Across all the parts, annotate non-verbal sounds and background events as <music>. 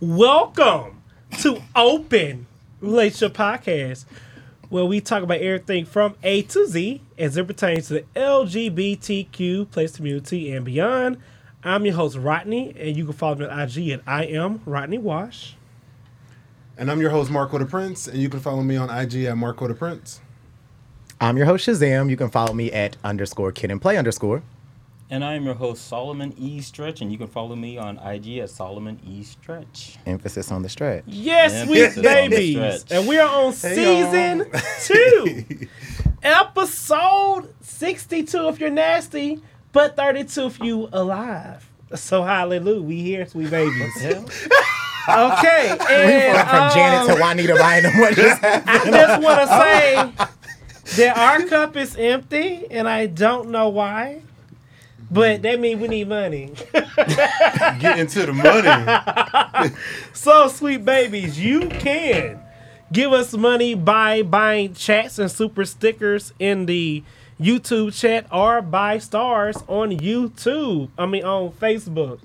Welcome to Open Relationship Podcast, where we talk about everything from A to Z as it pertains to the LGBTQ plus community and beyond. I'm your host Rodney, and you can follow me on IG at I am Rodney Wash. And I'm your host, Marco DePrence, and you can follow me on IG at Marco DePrence. I'm your host Shazam. You can follow me at underscore kid and play underscore. And I am your host, Solomon E. Stretch, and you can follow me on IG at Solomon E. Stretch. Emphasis on the stretch. Yes, Yeah, sweet emphasis on the babies, stretch. and we are on season two, <laughs> episode sixty-two. If you're nasty, but thirty-two if you alive. So hallelujah, we here, sweet babies. <laughs> Okay, and From Janet um, to Juanita buying them what just happened. <laughs> I just want to say that our cup is empty, and I don't know why. But that means we need money. <laughs> Get into the money. <laughs> So, sweet babies, you can give us money by buying chats and super stickers in the YouTube chat or buy stars on YouTube. I mean, on Facebook.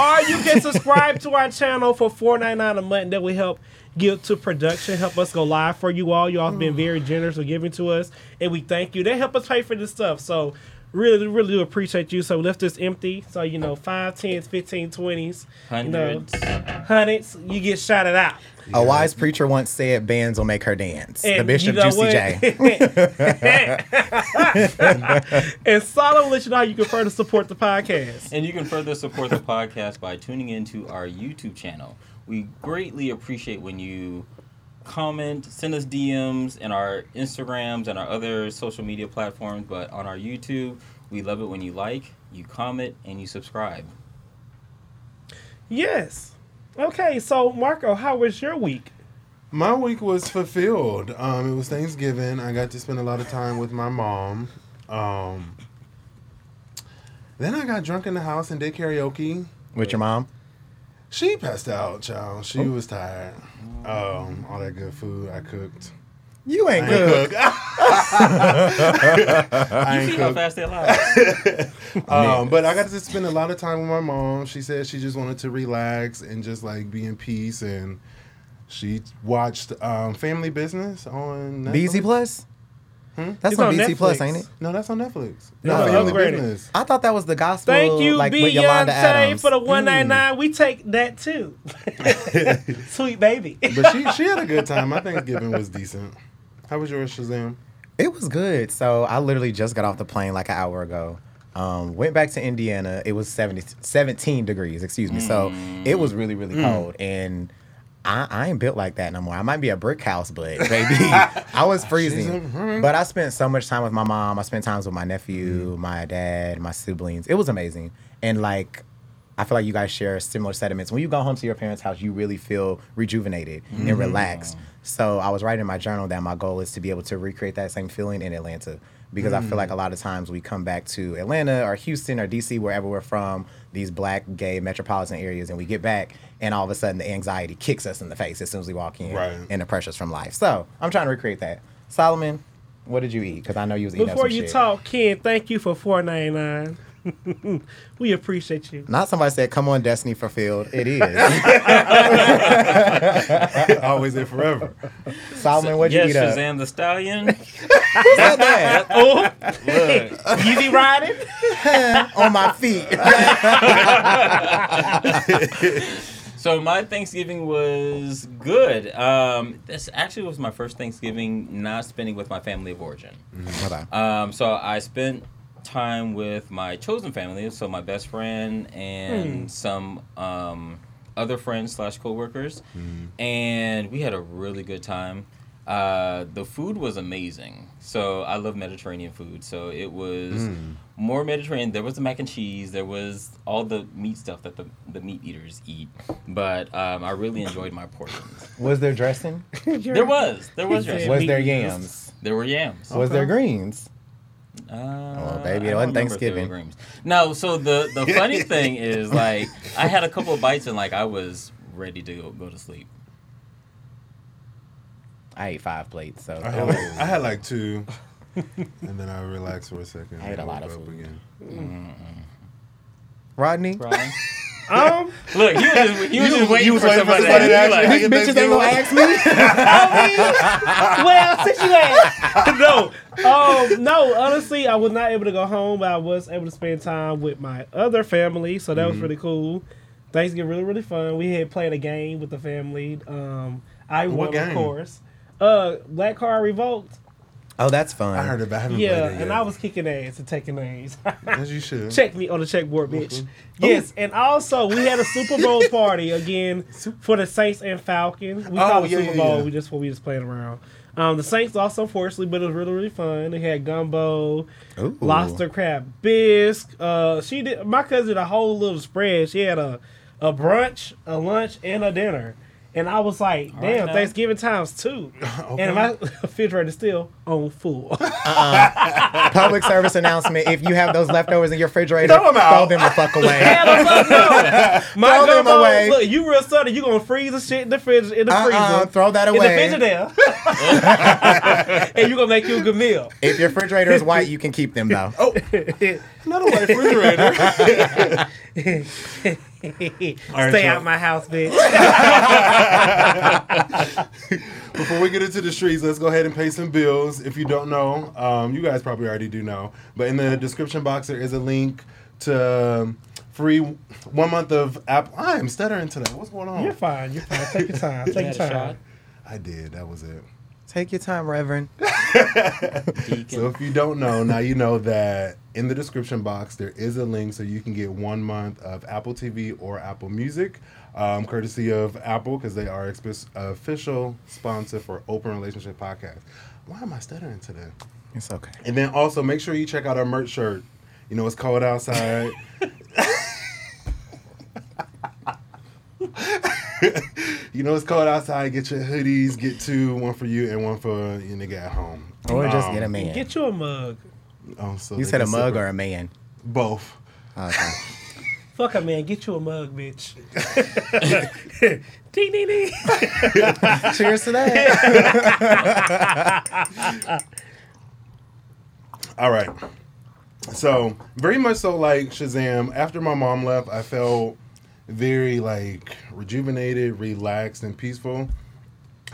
or you can subscribe to our channel for $4.99 a month. That will help give to production, help us go live for you all. You all have been mm. very generous with giving to us, and we thank you. They help us pay for this stuff. So, really, really do appreciate you. So, left this empty. So, you know, 5, 10s, 15, 20s. You know, Hundreds. hundreds, you get shouted out. A wise preacher once said bands will make her dance. the Bishop you know Juicy what? J. <laughs> and Solomon will let you know how you can further support the podcast. And you can further support the podcast by tuning into our YouTube channel. We greatly appreciate when you comment, send us DMs and our Instagrams and our other social media platforms. But on our YouTube, we love it when you like, you comment, and you subscribe. Yes. Okay, so Marco, how was your week? My week was fulfilled. Um, it was Thanksgiving. I got to spend a lot of time with my mom. Um, then I got drunk in the house and did karaoke. With your mom? She passed out, child. She was tired. Um, all that good food I cooked. You ain't I good. ain't cook. <laughs> I You ain't see how fast they <laughs> lie. Um, but I got to spend a lot of time with my mom. She said she just wanted to relax and just like be in peace. And she watched um, Family Business on Netflix. BET Plus? Hmm? That's It's on on BET Plus, Netflix. ain't it? No, that's on Netflix. No, No, Family upgraded. Business. I thought that was the gospel. Thank you, like Beyonce, Adams. for the one ninety nine. We take that too. <laughs> <laughs> Sweet baby. But she she had a good time. My Thanksgiving was decent. How was yours, Shazam? It was good. So I literally just got off the plane like an hour ago. Um, went back to Indiana. It was 70, 17 degrees, excuse me. So it was really, really cold. And I, I ain't built like that no more. I might be a brick house, but <laughs> baby, I was freezing. But I spent so much time with my mom. I spent times with my nephew, my dad, my siblings. It was amazing. And like, I feel like you guys share similar sentiments. When you go home to your parents' house, you really feel rejuvenated and relaxed. So I was writing in my journal that my goal is to be able to recreate that same feeling in Atlanta. Because I feel like a lot of times we come back to Atlanta or Houston or DC, wherever we're from, these black, gay, metropolitan areas, and we get back, and all of a sudden the anxiety kicks us in the face as soon as we walk in, Right. and the pressures from life. So I'm trying to recreate that. Solomon, what did you eat? Because I know you was eating up Before some you shit. talk, Ken, thank you for four ninety nine. <laughs> we appreciate you. Not somebody said, "Come on, Destiny Fulfilled." It is. <laughs> Always and forever. Solomon, what'd yes, you eat up? Shazam the Stallion. <laughs> Who said that? Oh, Look, you be riding? On my feet. So my Thanksgiving was good. Um, this actually was my first Thanksgiving not spending with my family of origin. Okay. Um, so I spent time with my chosen family, so my best friend and some um, other friends slash coworkers, and we had a really good time. Uh, the food was amazing. So I love Mediterranean food. So it was more Mediterranean. There was the mac and cheese. There was all the meat stuff that the, the meat eaters eat. But um, I really enjoyed my portions. <laughs> Was there dressing? <laughs> There was. There was. He <laughs> dressing. Was there yams? There were yams. Was there greens? Uh, Oh, baby, it wasn't remember if they were Thanksgiving. greens. No, so the the funny thing is like I had a couple of bites and like I was ready to go, go to sleep. I ate five plates, so I had like, I had like two, <laughs> and then I relaxed for a second. I ate a and lot woke of up food. again. Rodney, Right? <laughs> Um, Look, he was just, he was You- just waiting you was for waiting for somebody, somebody to to ask like, you. These How bitches ain't gonna ask me. I mean, well, since you asked, <laughs> no, um, no. Honestly, I was not able to go home, but I was able to spend time with my other family, so that was Mm-hmm. really cool. Thanksgiving really really fun. We had played a game with the family. Um, I What won, of course. Uh, Black Card Revoked. Oh, that's fun. I heard about it, I haven't Yeah, played it yet. and I was kicking ass and taking names. As you <laughs> should. Check me on the checkboard, bitch. Mm-hmm. Yes, and also we had a Super Bowl <laughs> party again for the Saints and Falcons. We Oh, call it yeah, Super yeah, Bowl. yeah. We just we just playing around. Um, the Saints also unfortunately, but it was really really fun. They had gumbo, Ooh. lobster crab bisque. Uh, she did. My cousin did a whole little spread. She had a a brunch, a lunch, and a dinner. And I was like, right damn, now. Thanksgiving times two. <laughs> Okay. And my <laughs> refrigerator still on full. Uh-uh. <laughs> Public service announcement: If you have those leftovers in your refrigerator, Throw 'em out. them the fuck away. Hell no, no. Throw them away. look, you real sunny. You gonna freeze the shit in the fridge in the Uh-uh, freezer. throw that away. in the away. Frigidaire. and you gonna make you a good meal. If your refrigerator is white, you can keep them though. Oh, not a white refrigerator. Right, Stay so- out my house, bitch. <laughs> Before we get into the streets, let's go ahead and pay some bills. If you don't know, um, you guys probably already do know, but in the description box there is a link to um, free one month of app. I am stuttering today. What's going on? You're fine. You're fine. Take your time. <laughs> Take had your time. I did. That was it. Take your time, Reverend. <laughs> So if you don't know, now you know that in the description box there is a link so you can get one month of Apple TV or Apple Music, um, courtesy of Apple because they are expe- official sponsor for Open Relationship Podcast. Why am I stuttering today? It's okay. And then also make sure you check out our merch shirt. You know it's cold outside. <laughs> you know it's cold outside. Get your hoodies. Get two, one for you and one for your nigga at home. Or just Um, get a man. Get you a mug. Oh, so you said a mug sip or a man? both. Okay. <laughs> Fuck a man. Get you a mug, bitch. <laughs> ding ding ding. <laughs> Cheers to that. All right. So very much so like Shazam. After my mom left, I felt very like rejuvenated, relaxed, and peaceful.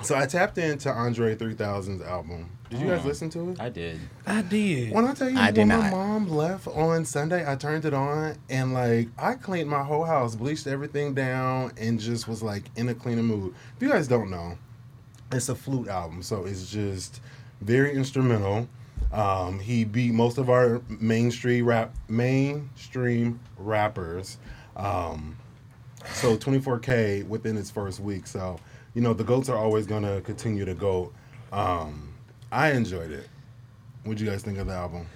So I tapped into Andre 3000's album. Did you guys Hmm. listen to it? I did. I did. When I tell you, I did when my not. mom left on Sunday, I turned it on and like I cleaned my whole house, bleached everything down, and just was like in a cleaner mood. If you guys don't know, it's a flute album, so it's just very instrumental. Um, he beat most of our mainstream rap mainstream rappers. Um, so 24K within its first week. So you know the goats are always gonna continue to go. Um, I enjoyed it. What'd you guys think of the album?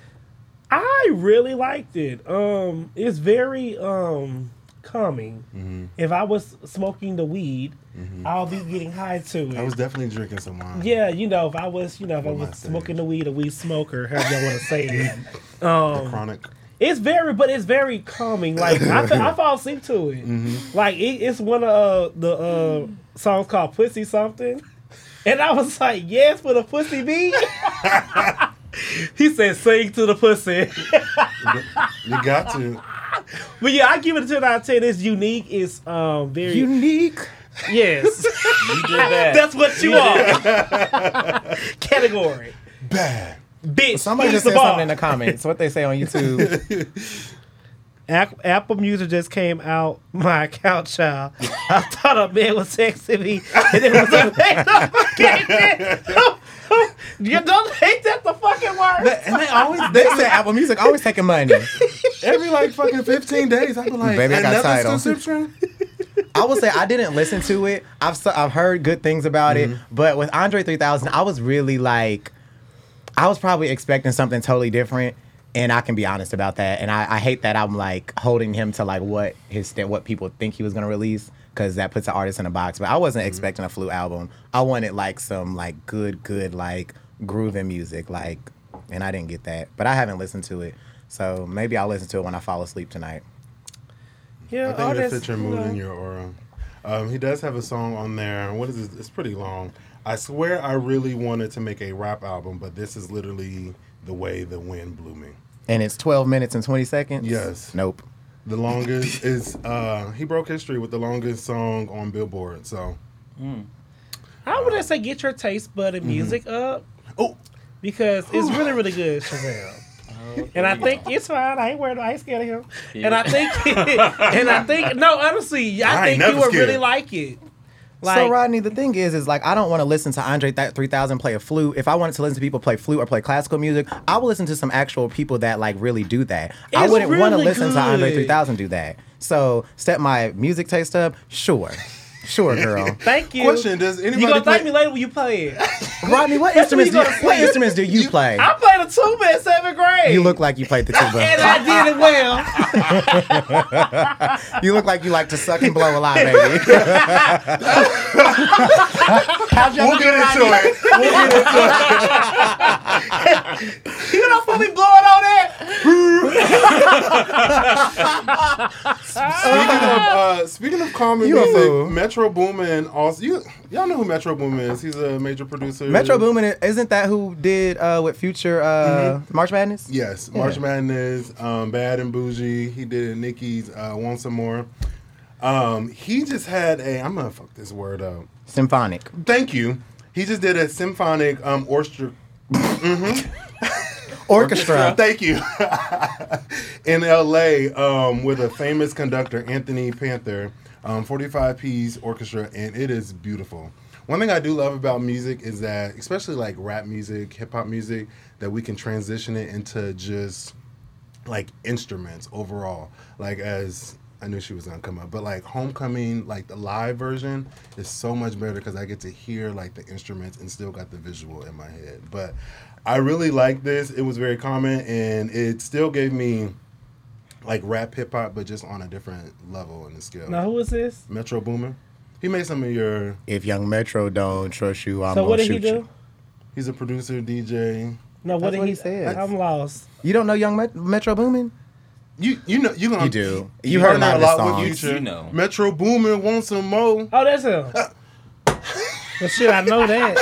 I really liked it. Um, it's very um calming. Mm-hmm. If I was smoking the weed, I'll be getting high to it. I was definitely drinking some wine. yeah, you know, if I was, you know, if I What I was smoking the weed, a weed smoker, however y'all want to say it. <laughs> Um, Chronic. it's very, but it's very calming. Like I, I fall asleep to it. Mm-hmm. Like it, it's one of uh, the uh, songs called "Pussy Something," and I was like, "Yes, for the pussy beat." he said, "Sing to the pussy." You got to. But yeah, I give it a ten out of ten. It's unique. It's um very Unique. yes. <laughs> You did that. That's what you are. <laughs> Category. Bad. Bitch. Somebody just said something in the comments. What they say on <laughs> YouTube. Ac- Apple Music just came out. <laughs> My account, child. I thought a man was texting me, and it was a <laughs> man. <laughs> You don't hate that the fucking word. And they always, they said Apple Music always taking money. every like fucking 15 days, I be like, Baby, I got another title. subscription? I will say I didn't listen to it. I've s- I've heard good things about it, Mm-hmm. but with Andre 3000, I was really like, I was probably expecting something totally different, and I can be honest about that. And I, I hate that I'm like holding him to like what his sta- what people think he was gonna release because that puts the artist in a box. But I wasn't Mm-hmm. expecting a Flute album. I wanted like some like good good like grooving music like, and I didn't get that. But I haven't listened to it, so maybe I'll listen to it when I fall asleep tonight. Yeah, I think it artists, fits your mood know. and your aura. Um, he does have a song on there. What is it? It's pretty long. I swear I really wanted to make a rap album, but this is literally the way the wind blew me. And it's 12 minutes and 20 seconds. Yes. Nope. The longest <laughs> is uh he broke history with the longest song on Billboard. So I would just say get your taste bud of music up oh because it's really really good, Shazam. <laughs> And I think it's fine. I ain't worried. I ain't scared of him. And I think, <laughs> and I think, no, honestly, I, I think you never would really like it. Like, so Rodney, the thing is, is like I don't want to listen to Andre Th- 3000 play a flute. If I wanted to listen to people play flute or play classical music, I would listen to some actual people that like really do that. I wouldn't want to really listen to Andre 3000 do that. So step my music taste up, sure, sure, girl. <laughs> thank you. question: Does anybody you gonna play- thank me later when you play it? Rodney, what <laughs> That's what instruments? Do you, what instruments do you play? I played a tuba in seventh grade. You look like you played the tuba. <laughs> and I did it well. You look like you like to suck and blow a lot, baby. How'd We'll get into it. We'll get into it. you don't put me blowing on that. Speaking of uh, speaking of common You a music, fool. Metro Boomin also you y'all know who Metro Boomin is. He's a major producer. Metro Boomin, isn't that who did uh, with Future uh, March Madness? Yes, March Yeah. Madness, um, Bad and Boujee. He did Nicki's uh, Want Some More. Um, he just had a. I'm gonna fuck this word up. Symphonic. Thank you. He just did a symphonic um orchestra. <laughs> Orchestra. Thank you. <laughs> In L.A. Um, with a famous conductor, Anthony Panther, um, 45 piece orchestra, and it is beautiful. One thing I do love about music is that, especially like rap music, hip hop music, that we can transition it into just like instruments overall. Like as I knew she was gonna come up, but like Homecoming, like the live version is so much better because I get to hear like the instruments and still got the visual in my head. But I really like this. It was very common and it still gave me like rap hip hop, but just on a different level in the scale. Now who is this? Metro Boomin. He made some of your. If Young Metro don't trust you, I'm so gonna what did shoot he do? you. He's a producer, DJ. No, what That's did what he he said. I'm lost. You don't know Young Met- Metro Boomin? You you know you gonna You do. You heard a lot of his songs. Future. You know. Metro Boomin wants some more. Oh, that's him. <laughs> well, shit, I know that.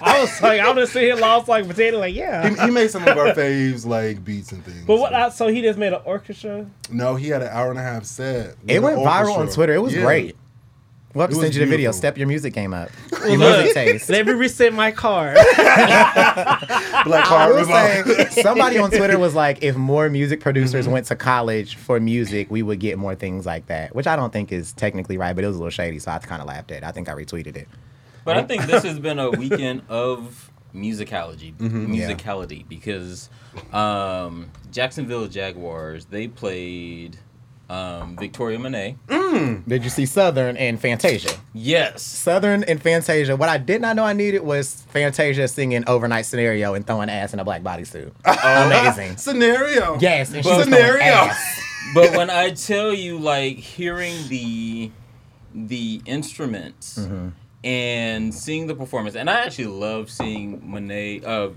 I was like, I was just sitting here lost like potato, like yeah. he, he made some of our faves like beats and things. But what? I, so he just made an orchestra. no, he had an hour and a half set. It went viral orchestra. on Twitter. It was Yeah. great. We'll have to send you the video. beautiful. Step your music game up. <laughs> Your Look, music taste. Let me reset my card. <laughs> Black I Heart will Revival. say, <laughs> somebody on Twitter was like, if more music Mm-hmm. producers went to college for music, we would get more things like that, which I don't think is technically right, but it was a little shady, so I kind of laughed at it. I think I retweeted it. But I think this has been a weekend of musicality, Mm-hmm. Yeah. musicality because um, Jacksonville Jaguars they played um, Victoria Monet. Did you see Southern and Fantasia? Yes, Southern and Fantasia. What I did not know I needed was Fantasia singing Overnight Scenario and throwing ass in a black bodysuit. <laughs> Amazing. Scenario. Yes, and But- was throwing Scenario. ass. <laughs> but when I tell you, like hearing the the instruments Mm-hmm. and seeing the performance, and I actually love seeing Monet, uh,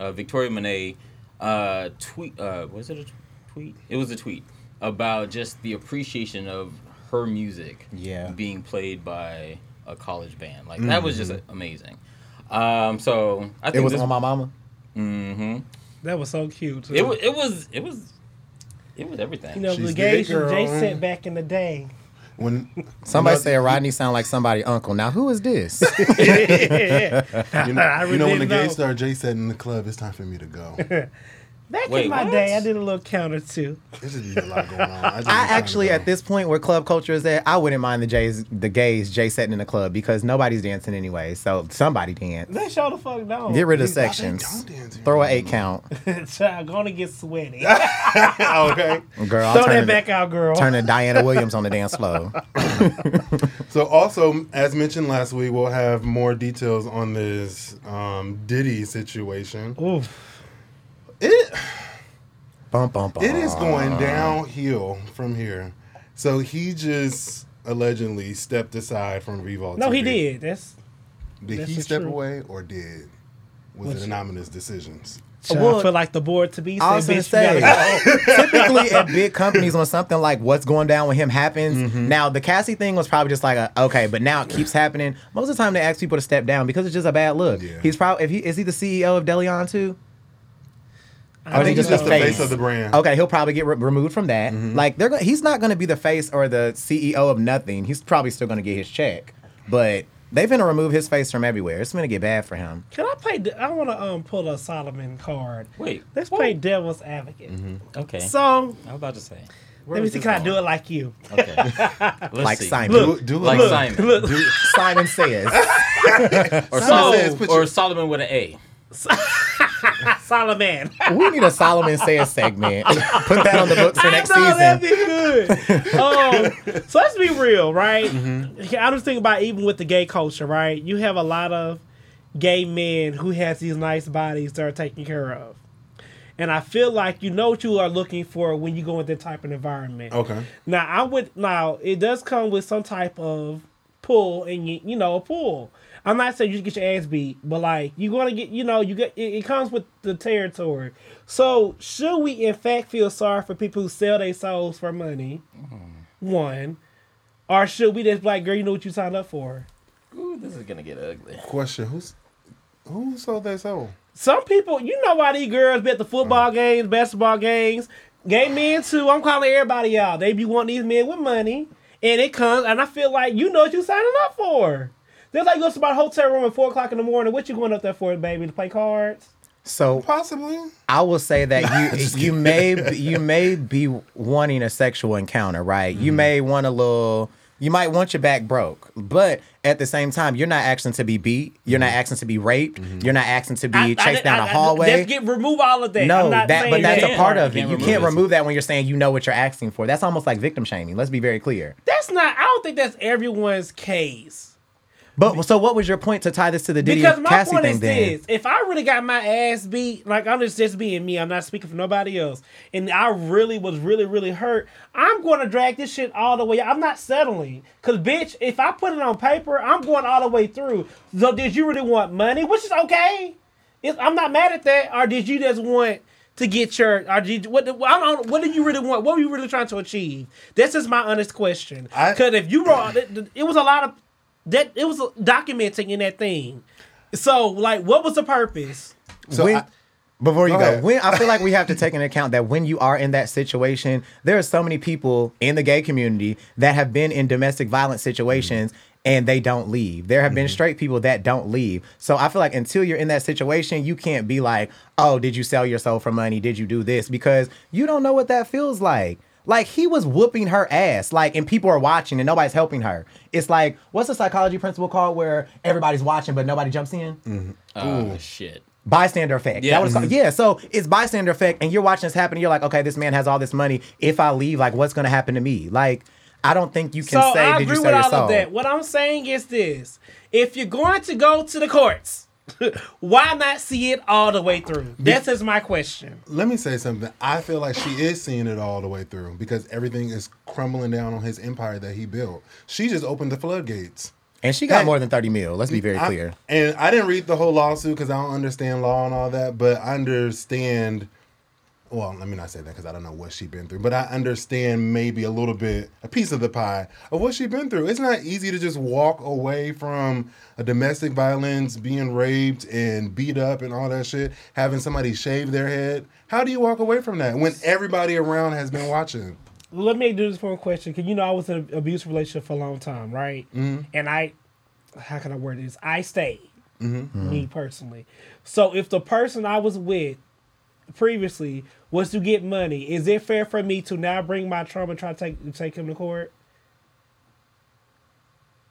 uh, Victoria Monet, uh, tweet. Uh, was it a tweet? It was a tweet about just the appreciation of her music, Yeah. being played by a college band. Like that was just amazing. Um, so I think Mm-hmm. It was this, on my mama. hmm that was so cute. Too. It was. It was. It was. It was everything. you know, She's the the gays and Jay said back in the day. When Somebody you know, said Rodney sound like somebody uncle. Now who is this? <laughs> yeah. <laughs> You know, I you know when the really gay star Jay said in the club, it's time for me to go. <laughs> Back Wait, in my what? day, I did a little counter too. There's just a lot going on. I, <laughs> I actually, at this point where club culture is at, I wouldn't mind the Jays, the gays, Jay setting in the club because nobody's dancing anyway. So somebody dance. They show the fuck down. Get rid of Why they sections. don't dance? Throw an eight count, <laughs> Child, gonna get sweaty. <laughs> okay. girl. I'll Throw that it- back out, girl. Turn to Diana Williams on the dance floor. So also, as mentioned last week, we'll have more details on this um, Diddy situation. Oof. It Bum, bum, bum. it is going downhill from here. So he just allegedly stepped aside from Revolt. No, he did. That's Did That's he step truth. away or did? Was What's- it anonymous decisions? Well, I feel like the board to be. I was said, gonna say, go." <laughs> typically at big companies when something like what's going down with him happens. Mm-hmm. Now the Cassie thing was probably just like a okay, but now it keeps happening. Most of the time they ask people to step down because it's just a bad look. Yeah. He's probably if he is he the CEO of DeLeón too? Or is he think just he's the the face? face of the brand. Okay, he'll probably get re- removed from that. Like they're gonna, he's not going to be the face or the CEO of nothing. He's probably still going to get his check, but they're going to remove his face from everywhere. It's going to get bad for him. Can I play? de- I want to um pull a Solomon card. Wait. Let's play devil's advocate. Okay. So I was about to say. let me see. Can I do it like you? Okay. <laughs> Like see. Simon. Do, do Like look, Simon. Look, Simon says. <laughs> Or, So- says or your- Solomon with an A. <laughs> Solomon. we need a Solomon says segment. <laughs> Put that on the books for I next know that'd season. be good. um, <laughs> so let's be real, right? I just think about even with the gay culture, right? You have a lot of gay men who has these nice bodies that are taken care of. And I feel like you know what you are looking for when you go in that type of environment. Okay. Now I would now it does come with some type of pull and you you know a pull. I'm not saying you should get your ass beat, but like you're gonna get you know you get it, it comes with the territory. So should we in fact feel sorry for people who sell their souls for money? One, or should we just be like girl, you know what you signed up for? Ooh, this is gonna get ugly. Question: Who's who sold their soul? Some people, you know why these girls bet the football uh-huh. games, basketball games, gay men too. I'm calling everybody out. They be wanting these men with money, and it comes, and I feel like you know what you signing up for. They're like go to my hotel room at four o'clock in the morning. What you going up there for, baby? To play cards? So Possibly. I will say that <laughs> you you may you may be wanting a sexual encounter, right? You mm-hmm. may want a little. You might want your back broke, but at the same time, you're not asking to be beat. You're not mm-hmm. asking to be raped. Mm-hmm. You're not asking to be I- I- chased down I- a I- hallway. Let's get remove all of that. no, I'm not that but that's that. a part of it. can't You remove can't it. remove that when you're saying you know what you're asking for. That's almost like victim shaming. Let's be very clear. That's not. I don't think that's everyone's case. But so, what was your point to tie this to the Diddy Because my Cassie point thing? is Then this: if I really got my ass beat, like I'm just just being me, I'm not speaking for nobody else, and I really was really really hurt, I'm going to drag this shit all the way. I'm not settling, cause bitch, if I put it on paper, I'm going all the way through. So did you really want money, which is okay? It's, I'm not mad at that, or did you just want? To get your, or did you, what? I don't. What did you really want? What were you really trying to achieve? This is my honest question. Because if you wrote, it, it was a lot of that. It was documenting in that thing. So, like, what was the purpose? So when, I- before you Go go, when I feel like we have to take into account that when you are in that situation, there are so many people in the gay community that have been in domestic violence situations mm-hmm. and they don't leave. There have been mm-hmm. straight people that don't leave. So I feel like until you're in that situation, you can't be like, "Oh, did you sell your soul for money? Did you do this?" because you don't know what that feels like. Like he was whooping her ass, like, and people are watching and nobody's helping her. It's like, what's the psychology principle called where everybody's watching but nobody jumps in? Oh shit. bystander effect. Yeah. That was called, yeah. So it's bystander effect, and you're watching this happen. And you're like, okay, this man has all this money. If I leave, like, what's gonna happen to me? Like, I don't think you can So say, I did you agree with all soul? of that. What I'm saying is this: if you're going to go to the courts, <laughs> why not see it all the way through? This is my question. let me say something. I feel like she is seeing it all the way through because everything is crumbling down on his empire that he built. She just opened the floodgates. And she got Hey. more than thirty mil. Let's be very I- clear. and I didn't read the whole lawsuit because I don't understand law and all that, but I understand. Well, let me not say that because I don't know what she's been through, but I understand maybe a little bit, a piece of the pie of what she's been through. It's not easy to just walk away from a domestic violence, being raped and beat up and all that shit, having somebody shave their head. How do you walk away from that when everybody around has been watching? Let me do this one question, because you know I was in an abusive relationship for a long time, right? Mm-hmm. And I, how can I word this? I stayed, mm-hmm. me personally. So if the person I was with previously was to get money, is it fair for me to now bring my trauma and try to take take him to court?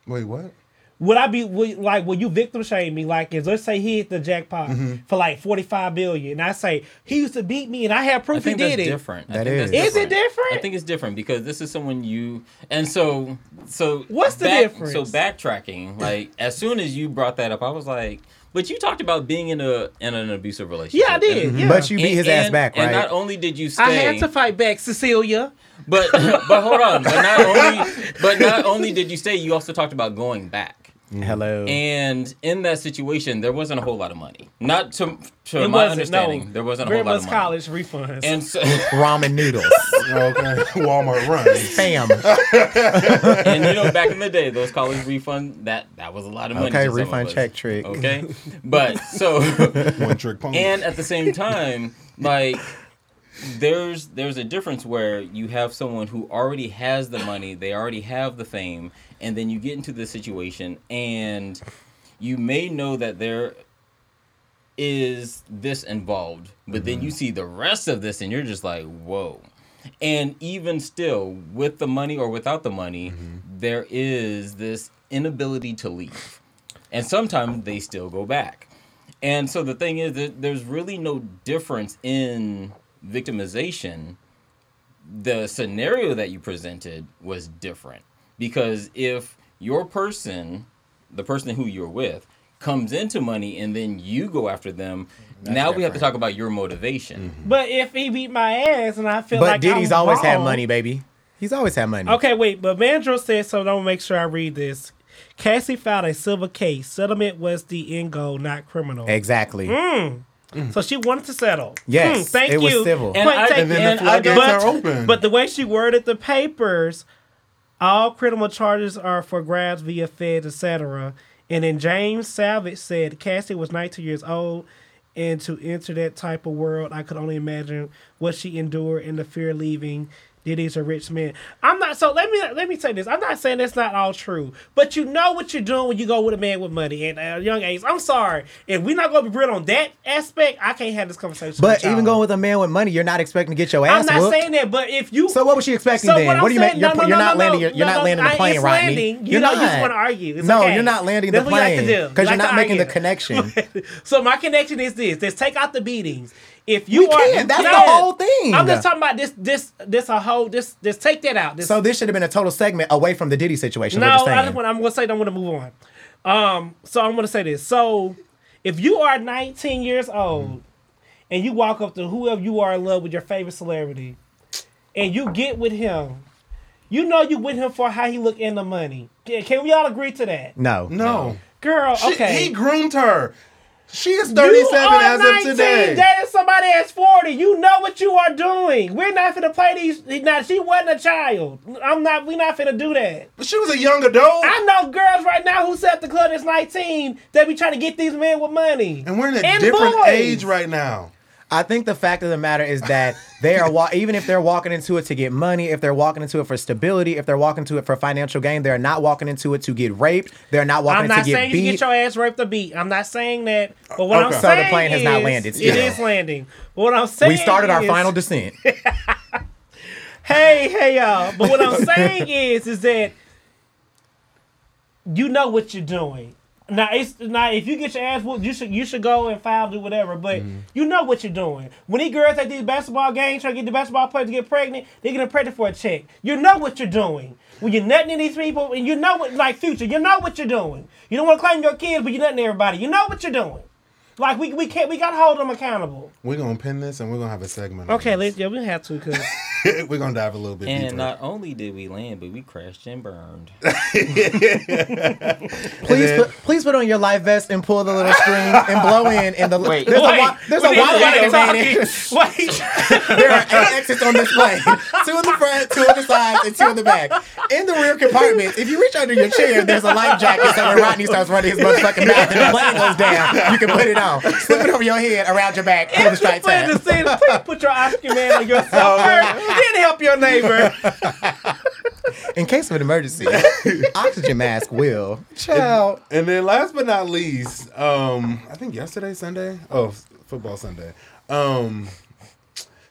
Wait, what? Would I be would, like? Will you victim shame me? Like, is let's say he hit the jackpot mm-hmm. for like forty five billion, and I say he used to beat me, and I have I proof he that's did it. different. I That think that's Is it different? I think it's different because this is someone you and so so. What's the back- difference? So backtracking, like as soon as you brought that up, I was like, but you talked about being in a in an abusive relationship. Yeah, I did. And- Yeah. But you beat his ass and- back, right? And not only did you stay, I had to fight back, Cecilia. but but hold on, but not only but not only did you stay, you also talked about going back. Mm-hmm. Hello. And in that situation, there wasn't a whole lot of money. Not to, to It my understanding, no. there wasn't a Very whole lot of money. college refunds. And so, <laughs> Ramen noodles. okay, <laughs> Walmart runs. Fam. <laughs> and you know, back in the day, those college refund that that was a lot of money. Okay, to refund check trick. Okay, but so One trick pony. and at the same time, like there's there's a difference where you have someone who already has the money, they already have the fame, and then you get into the situation and you may know that there is this involved, but then you mm-hmm. see the rest of this and you're just like, whoa. And even still, with the money or without the money, mm-hmm. there is this inability to leave. And sometimes they still go back. And so the thing is that there's really no difference in victimization. The scenario that you presented was different because if your person, the person who you're with, comes into money and then you go after them, now we have to talk about your motivation. Mm-hmm. but if he beat my ass and I feel But like Diddy's I'm But Diddy's always had money, baby. He's always had money. Okay, wait, but Mandro said so. Don't make sure I read this. Cassie filed a civil case. Settlement was the end goal, not criminal. Exactly. Mm. Mm. So she wanted to settle. Mm, yes, Hmm, thank it was you. civil. And Point I- taken. and then the I floodgates but, are open. but the way she worded the papers, all criminal charges are for grabs via feds, etc. And then James Savage said Cassie was 19 years old, and to enter that type of world, I could only imagine what she endured and the fear leaving. Diddy's a rich man. I'm not so. Let me let me say this. I'm not saying that's not all true, but you know what you're doing when you go with a man with money and a young age. I'm sorry, if we're not gonna be real on that aspect, I can't have this conversation. But even going with a man with money, you're not expecting to get your ass I'm not whooped. saying that, but if you So what was she expecting So then? what What, do you mean? You're, no, no, you're no, not no, landing. You're, you're not no, landing the plane, landing. You You're know, not. you just wanna argue. It's no, okay. you're not landing the That's what you like to plane because You you're not to making the connection. <laughs> so my connection is this: let's take out the beatings. If you We are, can't. That's the whole thing. I'm just talking about this. This. This a whole. This. This. Take that out. This, So this should have been a total segment away from the Diddy situation. no, just I saying. just want. I'm gonna say. I'm gonna move on. Um. So I'm gonna say this. So if you are 19 years old and you walk up to whoever you are in love with, your favorite celebrity, and you get with him, you know you with him for how he look in the money. Can, can we all agree to that? no, no. Girl, She- okay. He groomed her. She is You 37 are as 19, of today. Dating somebody that's 40. You know what you are doing. We're not finna play these. Now, she wasn't a child. I'm not, We're not finna do that. But she was a young adult. I know girls right now who set the club that's 19 that be trying to get these men with money. and we're in a And different boys. age right now. I think the fact of the matter is that they are wa- even if they're walking into it to get money, if they're walking into it for stability, if they're walking into it for financial gain, they're not walking into it to get raped. They're not walking I'm into not to get raped. I'm not saying you get your ass raped or beat. I'm not saying that. But what I'm saying is. Okay. So the plane has is, not landed It is landing. But what I'm saying we started our is- final descent. <laughs> Hey, hey, y'all. But what I'm saying <laughs> is, is that you know what you're doing. Now, it's now if you get your ass whooped, you should you should go and file, do whatever. But Mm-hmm. you know what you're doing. When these girls at these basketball games try to get the basketball players to get pregnant, they get pregnant for a check. You know what you're doing. When you're nutting in these people, and you know what, like future, you know what you're doing. You don't want to claim your kids, but you're nutting everybody. You know what you're doing. Like we we can't we got to hold them accountable. We're gonna pin this and we're gonna have a segment. on Okay, this. let's yeah we have to because <laughs> we're gonna dive a little bit And deeper. not only did we land, but we crashed and burned. <laughs> Please, then- put, please put on your life vest and pull the little string and blow in. And the Wait. there's Wait, a wa- there's a we water didn't man. talking. Wait. <laughs> There are eight exits on this plane. Two in the front, two on the sides, and two in the back. In the rear compartment, if you reach under your chair, there's a life jacket. So when Rodney starts running his motherfucking mouth and the plane goes down, you can put it on. Slip it over your head, around your back, pull the straight Put the tab. scene, please put your Oscar man on yourself <laughs> first, then help your neighbor. <laughs> In case of an emergency, <laughs> oxygen mask will. Child. And then last but not least, um, I think yesterday, Sunday. Oh, football Sunday. Um,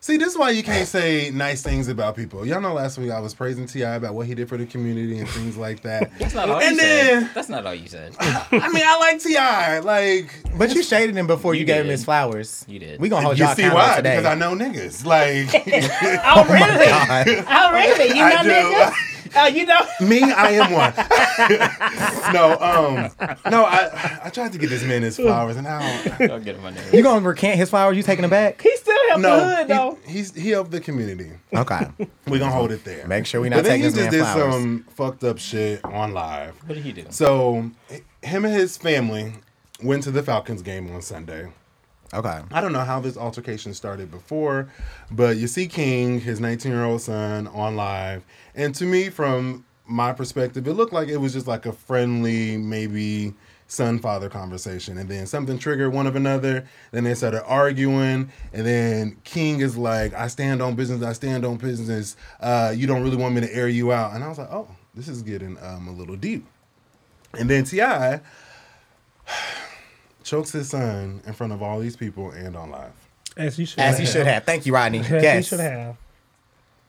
see, this is why you can't say nice things about people. Y'all know last week I was praising T.I. about what he did for the community and things like that. <laughs> That's not all And you then- said. That's not all you said. <laughs> I mean, I like Ti. Like, But you shaded him before you, You gave him his flowers. You did. We gonna hold you y'all see accountable why? today. Because I know niggas. Like, <laughs> Oh, really? God. Oh, really? You know niggas? Oh, <laughs> you know? me, I am one. <laughs> no, um, no, I I tried to get this man his flowers, and I don't. I'll get him my name. You gonna recant his flowers? You taking them back? He still helped the No, hood, though. he, he's he helped the community. Okay. <laughs> We're gonna hold it there. Make sure we not But then taking he this just did flowers. some fucked up shit on live. What did he do? So him and his family went to the Falcons game on Sunday. Okay. I don't know how this altercation started before, but you see King, his 19 year old son, on live. And to me, from my perspective, it looked like it was just like a friendly, maybe son father conversation. And then something triggered one of another. Then they started arguing. And then King is like, I stand on business. I stand on business. Uh, you don't really want me to air you out. And I was like, oh, this is getting um, a little deep. And then T.I. chokes his son in front of all these people and on live. As you should. As he should have. Thank you, Rodney. As yes. he should have.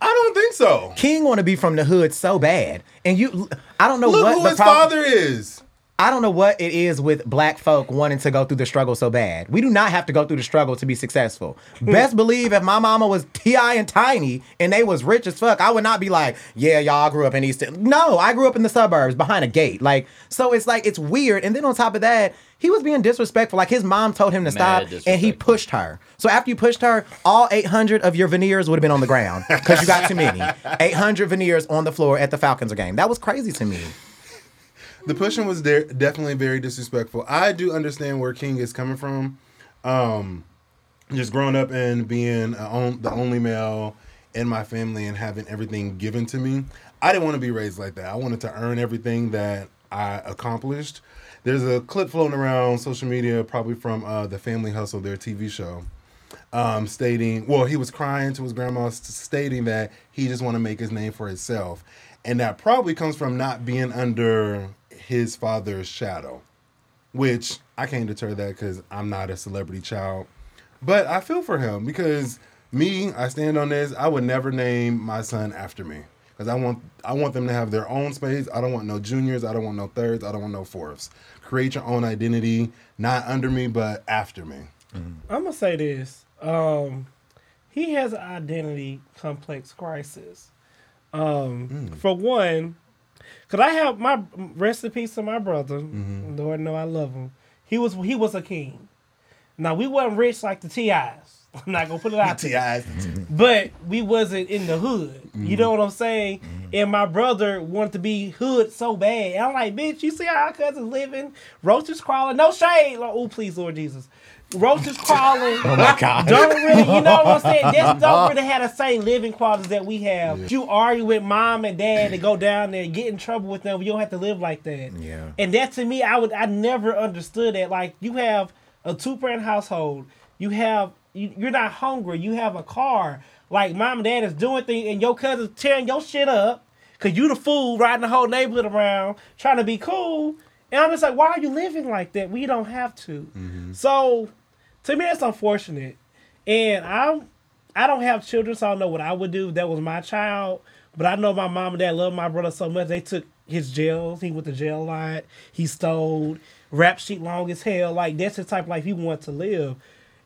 I don't think so. King want to be from the hood so bad, and you, I don't know Look what who the his prob- father is. I don't know what it is with black folk wanting to go through the struggle so bad. We do not have to go through the struggle to be successful. Hmm. Best believe if my mama was T.I. and Tiny and they was rich as fuck, I would not be like, yeah, y'all grew up in East. No, I grew up in the suburbs behind a gate. Like, so it's like it's weird. And then on top of that, he was being disrespectful. Like his mom told him to Mad stop, and he pushed her. So after you pushed her, all 800 of your veneers would have been on the ground because you got too many. <laughs> 800 veneers on the floor at the Falcons game. That was crazy to me. The pushing was there definitely very disrespectful. I do understand where King is coming from. Um, just growing up and being on, the only male in my family and having everything given to me, I didn't want to be raised like that. I wanted to earn everything that I accomplished. There's a clip floating around social media, probably from uh, the Family Hustle, their TV show, um, stating, well, he was crying to his grandma, stating that he just want to make his name for himself, and that probably comes from not being under his father's shadow, which I can't deter that because I'm not a celebrity child, but I feel for him because me, I stand on this. I would never name my son after me because I want I want them to have their own space. I don't want no juniors. I don't want no thirds. I don't want no fourths. Create your own identity, not under me, but after me. I'm gonna say this. Um, he has an identity complex crisis. Um, for one, cause I have my rest in peace to my brother. Mm-hmm. Lord know I love him. He was he was a king. Now we wasn't rich like the TIs. <laughs> I'm not gonna put it out there. <laughs> Ti. <laughs> But we wasn't in the hood. You mm-hmm. know what I'm saying? Mm-hmm. And my brother wanted to be hood so bad. And I'm like, bitch, you see how our cousins living? Roaches crawling. No shade. Like, oh, please, Lord Jesus. Roaches crawling. <laughs> Oh my God. Don't really, you know what I'm saying? Just <laughs> don't really have the same living qualities that we have. You argue with mom and dad to go down there and get in trouble with them. You don't have to live like that. Yeah. And that to me, I would I never understood that. Like you have a two parent household, you have you, you're not hungry, you have a car. Like mom and dad is doing things, and your cousin's tearing your shit up because you the fool riding the whole neighborhood around trying to be cool. And I'm just like, why are you living like that? We don't have to. Mm-hmm. So to me, that's unfortunate. And I'm, I don't have children, so I don't know what I would do if that was my child. But I know my mom and dad love my brother so much. They took his jails. He went to jail a lot. He stole, rap sheet long as hell. Like that's the type of life he wants to live.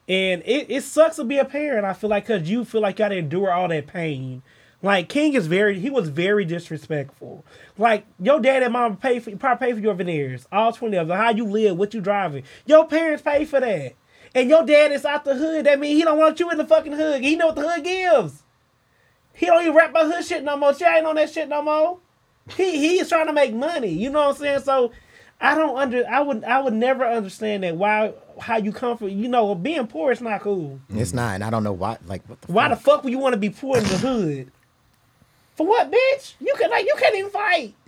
And it, it sucks to be a parent. I feel like because you feel like you got to endure all that pain. Like King is very, he was very disrespectful. Like your dad and mom pay for, probably pay for your veneers, all twenty of them. How you live, what you driving. Your parents pay for that. And your dad is out the hood. That means he don't want you in the fucking hood. He know what the hood gives. He don't even rap about hood shit no more. She ain't on that shit no more. He he is trying to make money. You know what I'm saying? So I don't under I would I would never understand that why how you come from you know being poor is not cool. It's not, and I don't know why. Like, what the Why the fuck? fuck would you want to be poor in the hood? For what, bitch? You can like you can't even fight. <laughs>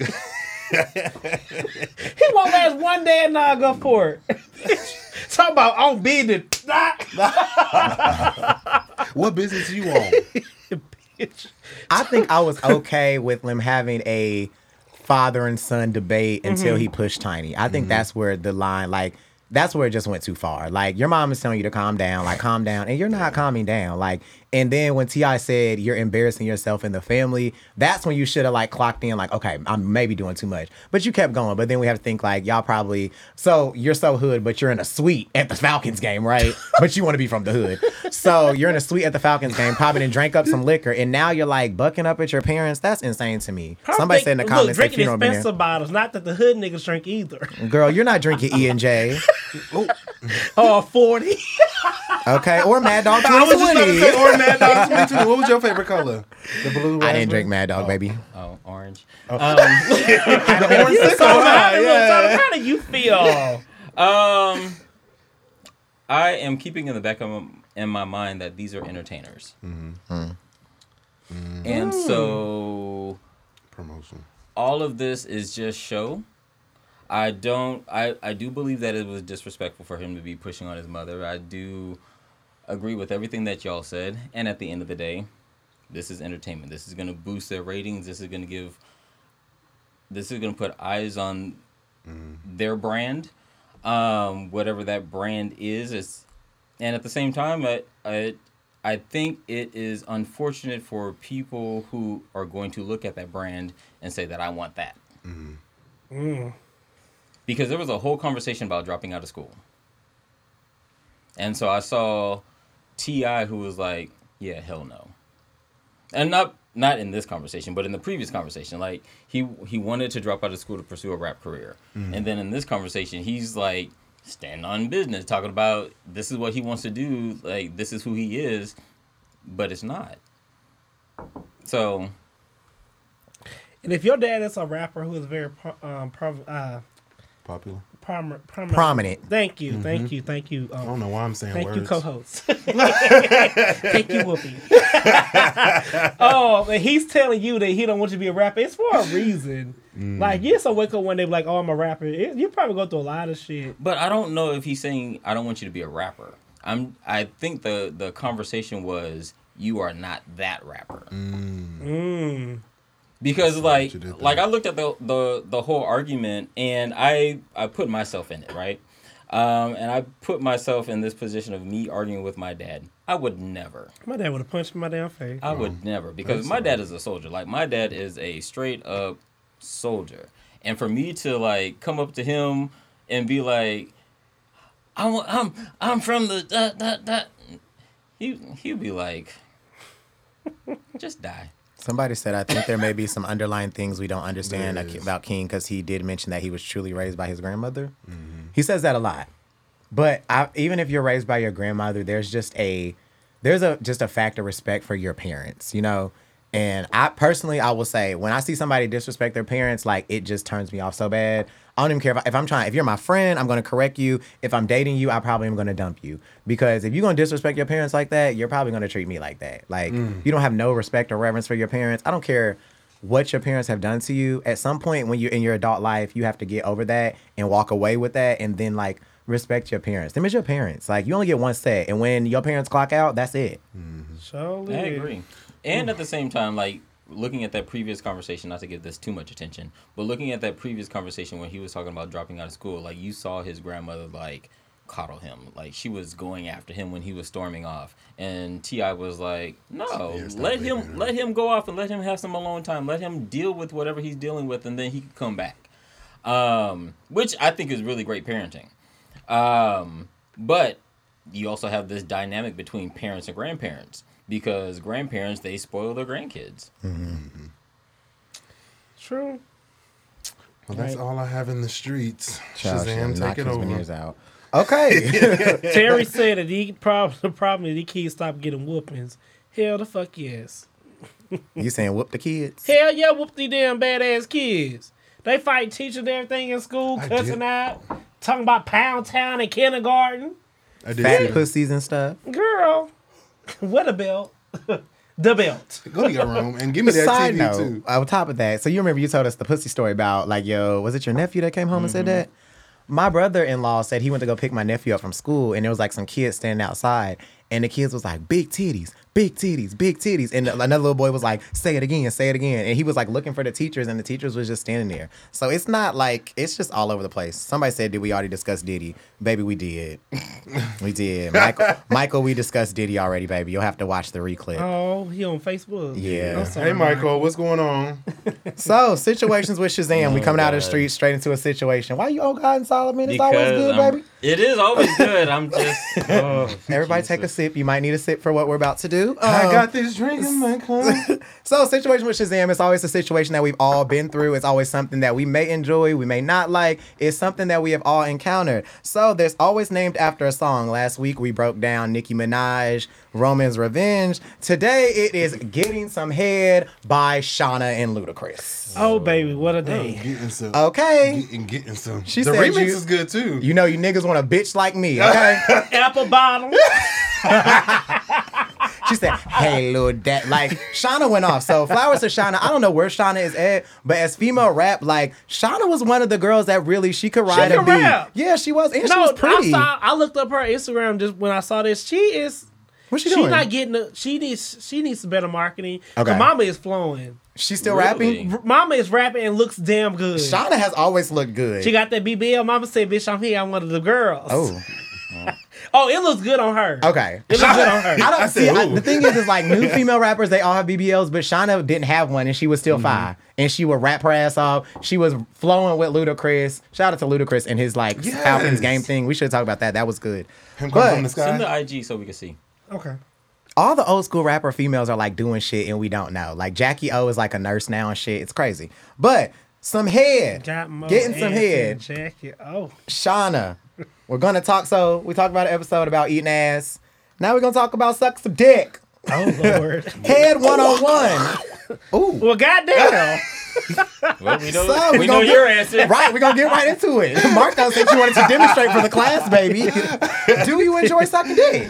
he won't last one day in Naga Fort. <laughs> Talk about on business. <laughs> What business you on? <laughs> I think I was okay with them having a father and son debate until he mm-hmm. pushed Tiny. I think mm-hmm. that's where the line, like, that's where it just went too far. Like, your mom is telling you to calm down, like, calm down, and you're not calming down. Like, and then when T.I. said you're embarrassing yourself in the family, that's when you should have like clocked in, like, okay, I'm maybe doing too much. But you kept going. But then we have to think like y'all probably so you're so hood, but you're in a suite at the Falcons game, right? <laughs> but you want to be from the hood, so you're in a suite at the Falcons game, probably and drank up some liquor, and now you're like bucking up at your parents. That's insane to me. Probably Somebody think, said in the look, comments drinking that expensive bottles, not that the hood niggas drink either. Girl, you're not drinking E and J. <laughs> Oh, 40. Okay, or Mad Dog <laughs> 2020. Mad Dog to me too. What was your favorite color? The blue. Raspberry? I didn't drink Mad Dog, oh, baby. Oh, orange. Oh. Um, <laughs> so yeah. How do you feel? Um, I am keeping in the back of my, in my mind that these are entertainers, mm-hmm. Mm-hmm. and mm. so promotion. All of this is just show. I don't. I I do believe that it was disrespectful for him to be pushing on his mother. I do agree with everything that y'all said, and at the end of the day, this is entertainment. This is gonna boost their ratings. This is gonna give. This is gonna put eyes on mm-hmm. their brand, um, whatever that brand is. It's, and at the same time, I, I I think it is unfortunate for people who are going to look at that brand and say that I want that. Mm-hmm. Mm. Because there was a whole conversation about dropping out of school. And so I saw T.I. who was like, yeah, hell no. And not not in this conversation, but in the previous conversation, like he he wanted to drop out of school to pursue a rap career. And then in this conversation, he's like standing on business, talking about this is what he wants to do, like this is who he is, but it's not. So And if your dad is a rapper who is very pro- um, pro- uh, Popular. Prom- prominent, Prominent. Thank you, thank you, thank you. I Um, don't know why I'm saying Thank words. you, co-host. <laughs> Thank you, Whoopi. <laughs> oh, and he's telling you that he don't want you to be a rapper. It's for a reason. Like you so wake up one day like, "Oh, I'm a rapper." It, you probably go through a lot of shit. But I don't know if he's saying I don't want you to be a rapper. I'm. I think the the conversation was you are not that rapper Mm. Because like you did there. like I looked at the the the whole argument and I I put myself in it right, um, and I put myself in this position of me arguing with my dad. I would never. My dad would have punched my damn face. I would never because my dad is a soldier. Like my dad is a straight up soldier, and for me to like come up to him and be like, "I'm I'm I'm from the that that that," he he'd be like, "Just die." Somebody said, I think there may be some underlying things we don't <laughs> understand There ac- is. about King because he did mention that he was truly raised by his grandmother. Mm-hmm. He says that a lot. But I, even if you're raised by your grandmother, there's just a there's a just a fact of respect for your parents, you know. And I personally, I will say, when I see somebody disrespect their parents, like it just turns me off so bad. I don't even care if, I, if I'm trying. If you're my friend, I'm gonna correct you. If I'm dating you, I probably am gonna dump you because if you're gonna disrespect your parents like that, you're probably gonna treat me like that. Like mm. you don't have no respect or reverence for your parents. I don't care what your parents have done to you. At some point, when you're in your adult life, you have to get over that and walk away with that, and then like respect your parents. Them is your parents. Like you only get one set, and when your parents clock out, that's it. Mm-hmm. So I agree. And at the same time, like looking at that previous conversation, not to give this too much attention, but looking at that previous conversation when he was talking about dropping out of school, like you saw his grandmother like coddle him, like she was going after him when he was storming off, and T.I. was like, "No, Yeah, let him let him go off and let him have some alone time, let him deal with whatever he's dealing with, and then he can come back." Um, which I think is really great parenting. Um, but you also have this dynamic between parents and grandparents because grandparents they spoil their grandkids. Mm-hmm. True. Well, that's Right. all I have in the streets. Child, Shazam, knock take it his over. out. Okay. <laughs> Terry <laughs> said that the problem the problem is these kids stop getting whoopings. Hell the fuck yes. <laughs> you saying whoop the kids? Hell yeah, whoop the damn badass kids. They fight teachers and everything in school, cussing out, talking about Pound Town and kindergarten. I did Fatty see- pussies and stuff. Girl, <laughs> what a belt. <laughs> the belt. Go to your room and give me that Side TV note, too. on top of that, so you remember you told us the pussy story about like, yo, was it your nephew that came home and said Mm-hmm. that? My brother-in-law said he went to go pick my nephew up from school, and there was like some kids standing outside, and the kids was like, "Big titties, big titties, big titties," and another little boy was like, "Say it again, say it again," and he was like looking for the teachers, and the teachers was just standing there. So it's not like it's just all over the place. Somebody said, "Did we already discuss Diddy?" Baby, we did. <laughs> we did. Michael, Michael, we discussed Diddy already, baby. You'll have to watch the reclip. Oh, he on Facebook. Yeah. Sorry, Hey, Michael, what's going on? <laughs> So situations with Shazam, we Oh, coming out of the street straight into a situation. Why you oh God and Solomon? It's always good, I'm- baby. It is always good. I'm just <laughs> oh, Everybody take a sip. You might need a sip for what we're about to do. I Um, got this drink in my car. <laughs> So, situation with Shazam is always a situation that we've all been through. It's always something that we may enjoy, we may not like. It's something that we have all encountered. So, there's always named after a song. Last week we broke down Nicki Minaj, Roman's Revenge. Today it is Getting Some Head by Shawnna and Ludacris. Oh baby, what a Oh, day! getting some. Okay. Getting, getting some. She the said remix you- is good too. You know, you niggas want a bitch like me, <laughs> okay? Apple bottom. <laughs> She said, "Hey, little dad." Like Shawnna went off. So flowers to Shawnna. I don't know where Shawnna is at, but as female rap, like Shawnna was one of the girls that really she could ride a could beat. rap. Yeah, she was, and she was pretty. I saw. I looked up her Instagram just when I saw this. She is. What's she She doing? not getting. The, she needs. She needs some better marketing. Okay. Okay. Mama is flowing. She's still Really? rapping. Mama is rapping and looks damn good. Shawnna has always looked good. She got that BBL. Mama said, "Bitch, I'm here. I'm one of the girls." oh, <laughs> Oh, it looks good on her. okay. It looks good on her. I don't I see. said, I, the thing is, is like new <laughs> female rappers, they all have BBLs, but Shawnna didn't have one, and she was still Mm-hmm. fine. And she would rap her ass off. She was flowing with Ludacris. Shout out to Ludacris and his like Yes. Falcons game thing. We should talk about that. That was good. Him But- come from the Send the IG so we can see. Okay. All the old school rapper females are like doing shit and we don't know. Like Jacki-O is like a nurse now and shit. It's crazy. But some head. Got Getting some head. Jackie Jacket. Oh, Shawnna. We're gonna talk so we talked about an episode about eating ass. Now we're gonna talk about suck some dick. oh Lord. <laughs> Head one on one. Ooh. well, goddamn. <laughs> Well, we know, So, we we know gonna your answer. Right, we're gonna get right into it. <laughs> Martha said you wanted to demonstrate for the class, baby. Do you enjoy sucking dick?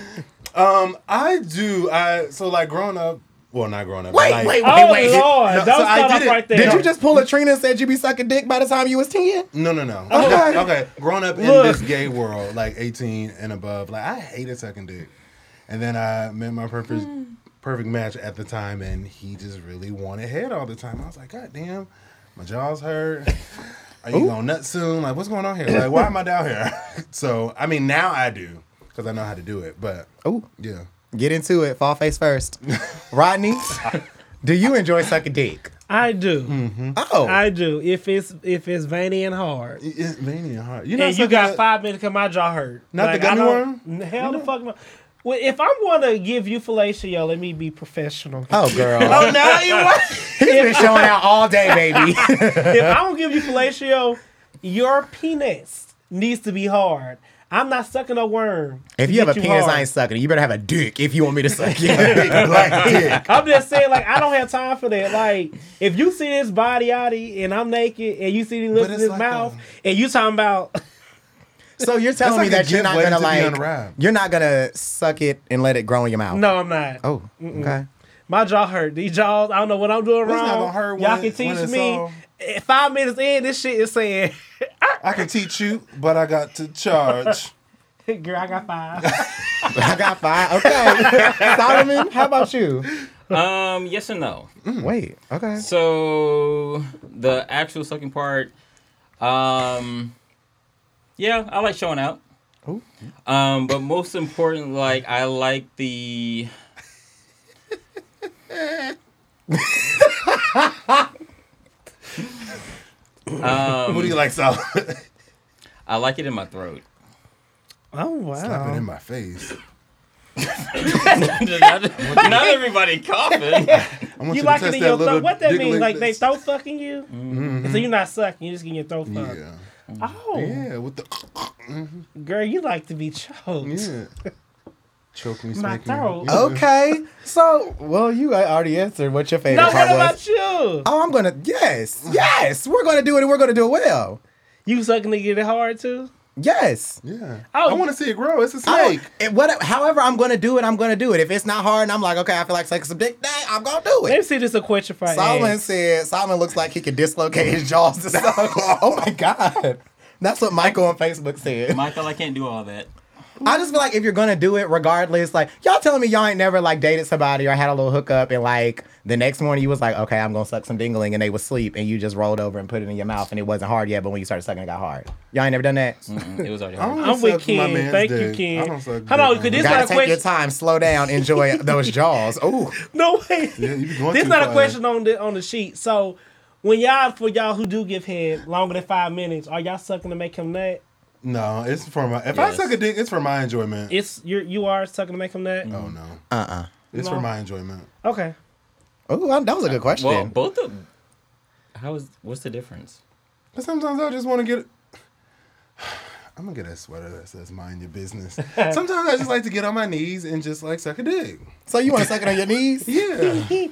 Um, I do. I so like growing up. Well, not growing up. Wait, like, wait, Oh wait. Lord. No, Don't so I did right there. Did you just pull a Trina and said you be sucking dick by the time you was 10? No, no, no. Okay. Okay. Growing up in Look. this gay world, like 18 and above, like I hated sucking dick. And then I met my perfect perfect match at the time and he just really wanted head all the time. I was like, God damn, my jaw's hurt. Are you going nuts soon? Like, what's going on here? Like, why am I down here? <laughs> so, I mean, now I do because I know how to do it. But oh yeah, Get into it. Fall face first. <laughs> Rodney, do you enjoy sucking dick? I do. Mm-hmm. Oh. I do. If it's if it's veiny and hard. It- it's mania hard. You know, and you got five minutes because my jaw hurt. Not the I gummy don't- worm? Hell the fuck no. Well, if I'm going to give you fellatio, let me be professional. oh, girl. <laughs> Oh, now you <laughs> what? He's been showing out all day, baby. if I'm gonna give you fellatio, your penis needs to be hard. I'm not sucking a worm. if you have a get penis, hard. I ain't sucking it. You better have a dick if you want me to suck <laughs> it. Black dick. I'm just saying, like, I don't have time for that. Like, if you see this body outie and I'm naked and you see the lips in his like mouth a- and you talking about <laughs> so you're telling like me that you're not gonna to be like unwrapped. you're not gonna suck it and let it grow in your mouth. no, I'm not. Oh, okay. My jaw hurt. These jaws, I don't know what I'm doing It's wrong. not gonna hurt Y'all when- can teach when me. all- Eh, Five minutes in, this shit is saying, <laughs> I can teach you, but I got to charge. <laughs> "Girl, I got five. <laughs> I got five. Okay. <laughs> Solomon, how about you? Um, yes and no. Wait. Okay. So the actual sucking part, um, yeah, I like showing out. Ooh. Um, but most important, like I like the. Um, what do you like, Sal? I like it in my throat. oh Slap it wow! in my face. <laughs> not, not <laughs> everybody coughing. You like test it in your throat? What that mean? Like they throat fucking you? Mm-hmm. So you're not sucking. You're just getting your throat fucked. Yeah. Oh, Yeah, with the girl, you like to be choked. yeah. Choke me, My spank me. throat. Yeah. <laughs> Okay. So, well, you already answered what your favorite No, part what was. about you? Oh, I'm gonna yes, yes. We're gonna do it, and we're gonna do it well. You sucking to get it hard too? Yes. Yeah. Oh. I want to see it grow. It's a snake. it, what, however, I'm gonna do it. I'm gonna do it. If it's not hard, and I'm like, okay, I feel like sucking some dick. Dang, I'm gonna do it. Let me it. see this a question for Solomon ass. said Solomon looks like he could dislocate his jaws to suck. <laughs> oh my god. That's what Michael on Facebook said. Michael, I can't do all that. I just feel like if you're gonna do it, regardless, like y'all telling me y'all ain't never like dated somebody or had a little hookup and like the next morning you was like, okay, I'm gonna suck some dingling and they was sleep, and you just rolled over and put it in your mouth and it wasn't hard yet, but when you started sucking, it got hard. Y'all ain't never done that. Mm-mm, it was already I hard. I'm with suck my Ken. man's Thank you, dick. I Ken. don't suck Hold on, dick. could You this gotta not a take your time, slow down, enjoy <laughs> those jaws. Ooh, No way. Yeah, you be going this too not a far. question on the on the sheet. So when y'all for y'all who do give head longer than five minutes, are y'all sucking to make him nut? No, it's for my. If I suck a dick, it's for my enjoyment. It's you. You are sucking to make him that. oh no, Uh uh it's No. for my enjoyment. Okay. Oh, that was a good question. Well, both of. How is what's the difference? But sometimes I just want to get. I'm gonna get a sweater that says "Mind your business." <laughs> sometimes I just like to get on my knees and just like suck a dick. so you want to suck it on your knees? <laughs> Yeah.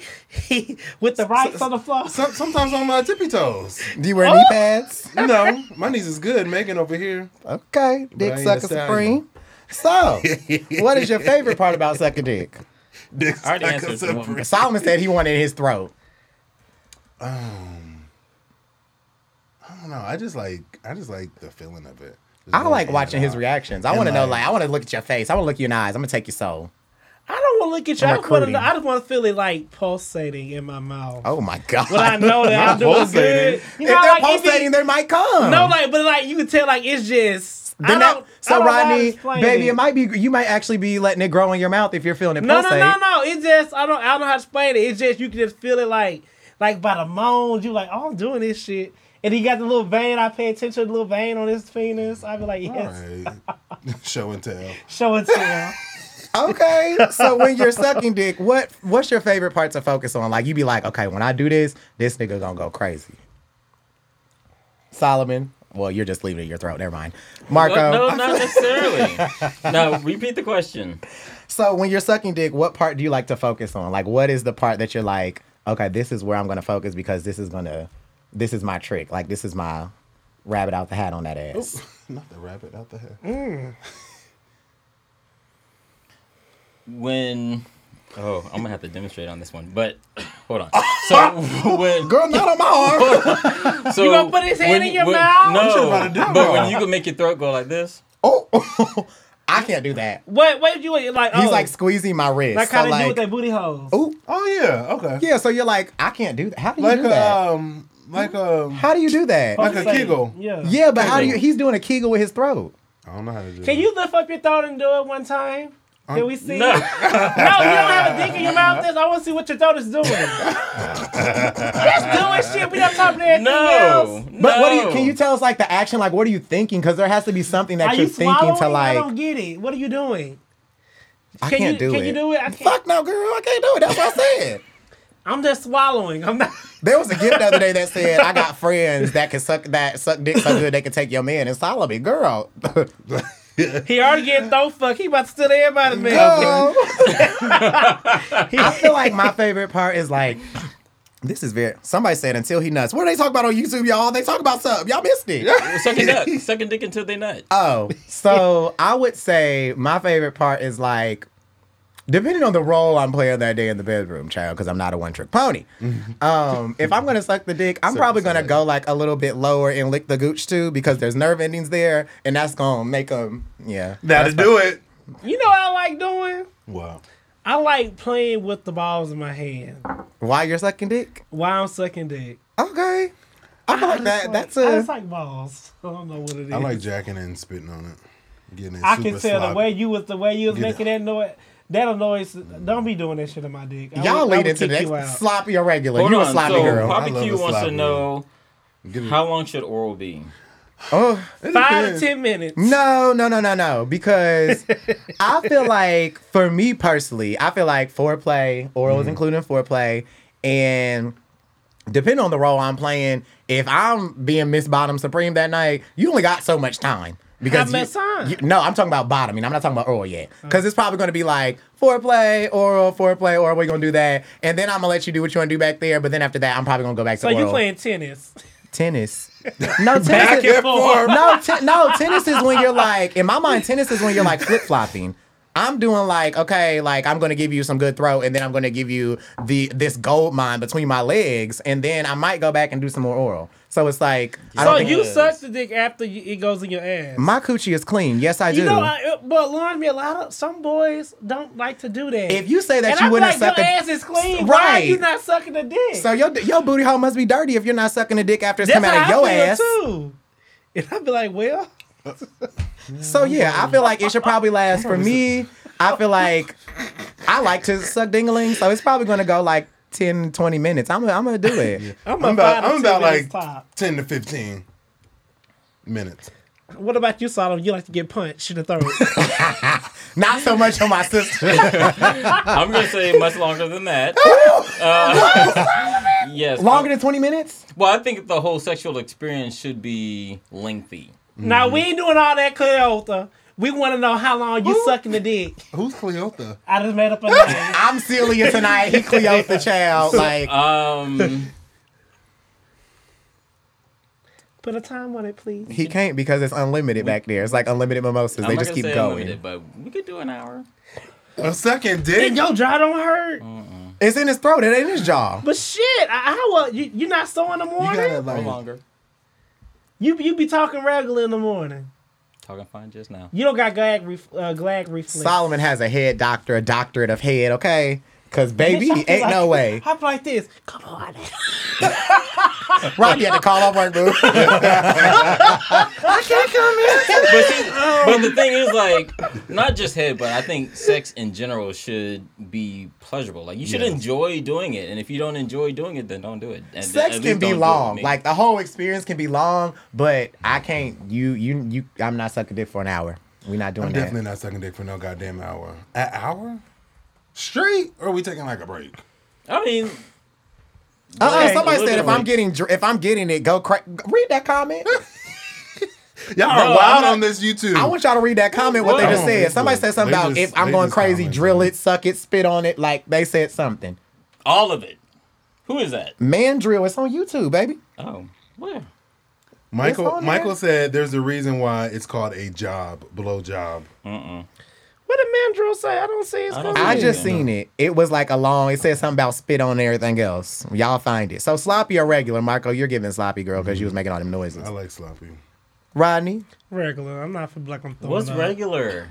<laughs> With the rights on the floor. Some, sometimes on my tippy toes. Do you wear knee pads? No, my knees is good. Megan over here. Okay, I dick ain't sucker stallion. supreme. So, what is your favorite part about sucking dick? Dick I sucker supreme. Solomon said he wanted his throat. Um, I don't know. I just like. I just like the feeling of it. I like watching his reactions. I want to know, like- I want to look at your face. I want to look you in the eyes. I'm gonna take your soul. I don't want to look at you. I just, wanna. I just want to feel it like pulsating in my mouth. Oh my god! When I know that <laughs> I'm doing pulsating. good. if they're know, like, if it- pulsating, they might come. No, like, but like you can tell, like it's just. I Then don't, that, so I don't know how to Rodney, baby, it. might be you might actually be letting it grow in your mouth if you're feeling it No, no, pulsate. no, no. It's just I don't, I don't know how to explain it. It's just you can just feel it like, like by the moans. You like, oh, I'm doing this shit, and he got the little vein. I pay attention to the little vein on his penis. I'd be like, yes, All right. <laughs> Show and tell. show and tell. Okay, so when you're <laughs> sucking dick, what what's your favorite part to focus on? Like you be like, okay, when I do this, this nigga gonna go crazy. Solomon, well, you're just leaving it in your throat. Never mind. Marco. No, no, not necessarily. no, repeat the question. So when you're sucking dick, what part do you like to focus on? Like, what is the part that you're like, okay, this is where I'm gonna focus because this is gonna, this is my trick. Like this is my rabbit out the hat on that ass. <laughs> Not the rabbit out the hat. Mm. When oh, I'm gonna have to demonstrate on this one, but hold on. So <laughs> when Girl, not on my arm. <laughs> so You gonna put his hand when- in your when- mouth? You should've No, brought a dildo. but when you can make your throat go like this. oh, I can't do that. What? What did you like? He's oh, like squeezing my wrist. like so how they like, do with their booty holes. Ooh, Oh yeah. Okay. yeah. So you're like, I can't do that. How do you Like do that? um, like a. Um, how do you do that? like a Pulsating. kegel. Yeah. Yeah, but how do you? He's doing a kegel with his throat. I don't know how to do. It. Can it. you lift up your throat and do it one time? Uh, can we see? No. <laughs> no, you don't have a dick in your mouth. This. I want to see what your throat is doing. <laughs> Just doing shit. We don't talking everything No. else. But what do you? Can you tell us like the action? Like, what are you thinking? Because there has to be something that Are you're you thinking swallowing? to I don't like. get it. What are you doing? I Can can't you, do can it. you do it? I can't. Fuck no, girl. I can't do it. That's what I said. I'm just swallowing. I'm not. <laughs> There was a gift the other day that said, "I got friends that can suck that suck dick so good they can take your man." And Solomon, girl, He already getting <laughs> throat fuck. He about to steal everybody's man. girl. <laughs> I feel like my favorite part is like. This is very. Somebody said until he nuts. What do they talk about on YouTube, y'all? They talk about something. Y'all missed it. Sucking dick. sucking dick until they nut. Oh, so I would say my favorite part is like, depending on the role I'm playing that day in the bedroom, child, because I'm not a one trick pony. Um, if I'm gonna suck the dick, I'm Suck probably gonna side. go like a little bit lower and lick the gooch too, because there's nerve endings there, and that's gonna make them, yeah. That'll That's do it. You know what I like doing? Wow. I like playing with the balls in my hand Why you're sucking dick? while I'm sucking dick. Okay. I feel like that. like- That's I a. just like balls. I don't know what it is. I like jacking and spitting on it. Getting it I super can tell the way you was the way you was Get it. making that noise. That noise. Don't be doing that shit in my dick. I Y'all would- I lead would into kick the next sloppy or regular. Hold you a sloppy so girl. I love Barbecue a wants to know Get how long should oral be? Oh. it to ten minutes. No, no, no, no, no. Because <laughs> I feel like, for me personally, I feel like foreplay, oral is mm-hmm. including foreplay, and depending on the role I'm playing, if I'm being Miss Bottom Supreme that night, you only got so much time. Because you- you- no, I'm talking about bottoming. I'm not talking about oral yet. Because it's probably going to be like foreplay, oral, foreplay, oral. We're going to do that, and then I'm gonna let you do what you want to do back there. But then after that, I'm probably going to go back So to So you playing tennis? tennis? <laughs> No, tennis. Back is- and forth. <laughs> no, te- no, tennis is when you're like, in my mind, tennis is when you're like flip flopping. I'm doing like, okay, like I'm gonna give you some good throw, and then I'm gonna give you the this gold mine between my legs, and then I might go back and do some more oral. So it's like, I So you suck the dick after you, it goes in your ass. my coochie is clean. Yes, I do. you know, I, but Lauren, me a lot of some boys don't like to do that. if you say that and you I'm wouldn't like, suck your a, ass is clean. Why are you Right. not sucking the dick? so your your booty hole must be dirty if you're not sucking the dick after it's That's come out of your I feel ass. too. And I'd be like, well, <laughs> So yeah, I feel like it should probably last for me. I feel like I like to suck dingaling, so it's probably gonna go like 10, 20 minutes. I'm gonna, I'm gonna do it. I'm, I'm about, I'm about like top. 10 to 15 minutes. What about you, Solomon? You like to get punched in the throat? <laughs> Not so much on my sister. <laughs> I'm gonna say much longer than that. Uh, yes. Longer than 20 minutes? Well, I think the whole sexual experience should be lengthy. Now we ain't doing all that, Cleotha. We want to know how long you sucking the dick. Who's Cleotha? I just made up a name. <laughs> I'm Celia tonight. He Cleotha child. Like, Um, <laughs> Put a time on it, please. he can't because it's unlimited back there. It's like unlimited mimosas. I'm They just keep say going. but we could do an hour. A second And dick? your jaw don't hurt. It's in his throat. It ain't his jaw. But shit, I, how uh, you you not sore in the You morning? gotta Or like. longer. You you be talking regular in the morning. Talking fine just now. You don't got gag ref, uh, gag reflex. Solomon has a head doctor, a doctorate of head, okay? Because, baby, Bitch, ain't like- no way. <laughs> Hop like this. Come on. <laughs> Rodney had to call off work, boo. <laughs> I can't come in. But, see, but the thing is, like, not just head, but I think sex in general should be pleasurable. Like, you should Yes. enjoy doing it, and if you don't enjoy doing it, then don't do it. And Sex at can be don't do it with long. Like the whole experience can be long, but I can't. You, you, you. I'm not sucking dick for an hour. We're not doing I'm that. definitely not sucking dick for no goddamn hour. An hour? Straight? Or are we taking like a break? I mean, Uh-uh, Okay. somebody said if bit. I'm getting if I'm getting it, go cra- read that comment. <laughs> Y'all are I'm wild not- on this YouTube. I want y'all to read that comment. What they just On said. Somebody said something They about just- if I'm going crazy, commented. drill it, suck it, spit on it. Like they said something. all of it. Who is that? Man drill. It's on YouTube, baby. Oh, where? Michael Michael there. said there's a reason why it's called a job, blow job. What did Mandrill say? I don't see his I don't comment. I just seen it. It was like a long. It said something about spit on and everything else. Y'all find it. So sloppy or regular, Michael? You're giving sloppy girl because you was mm-hmm. making all them noises. I like sloppy. Rodney, regular. I'm not for black. I'm throwing What's up. regular?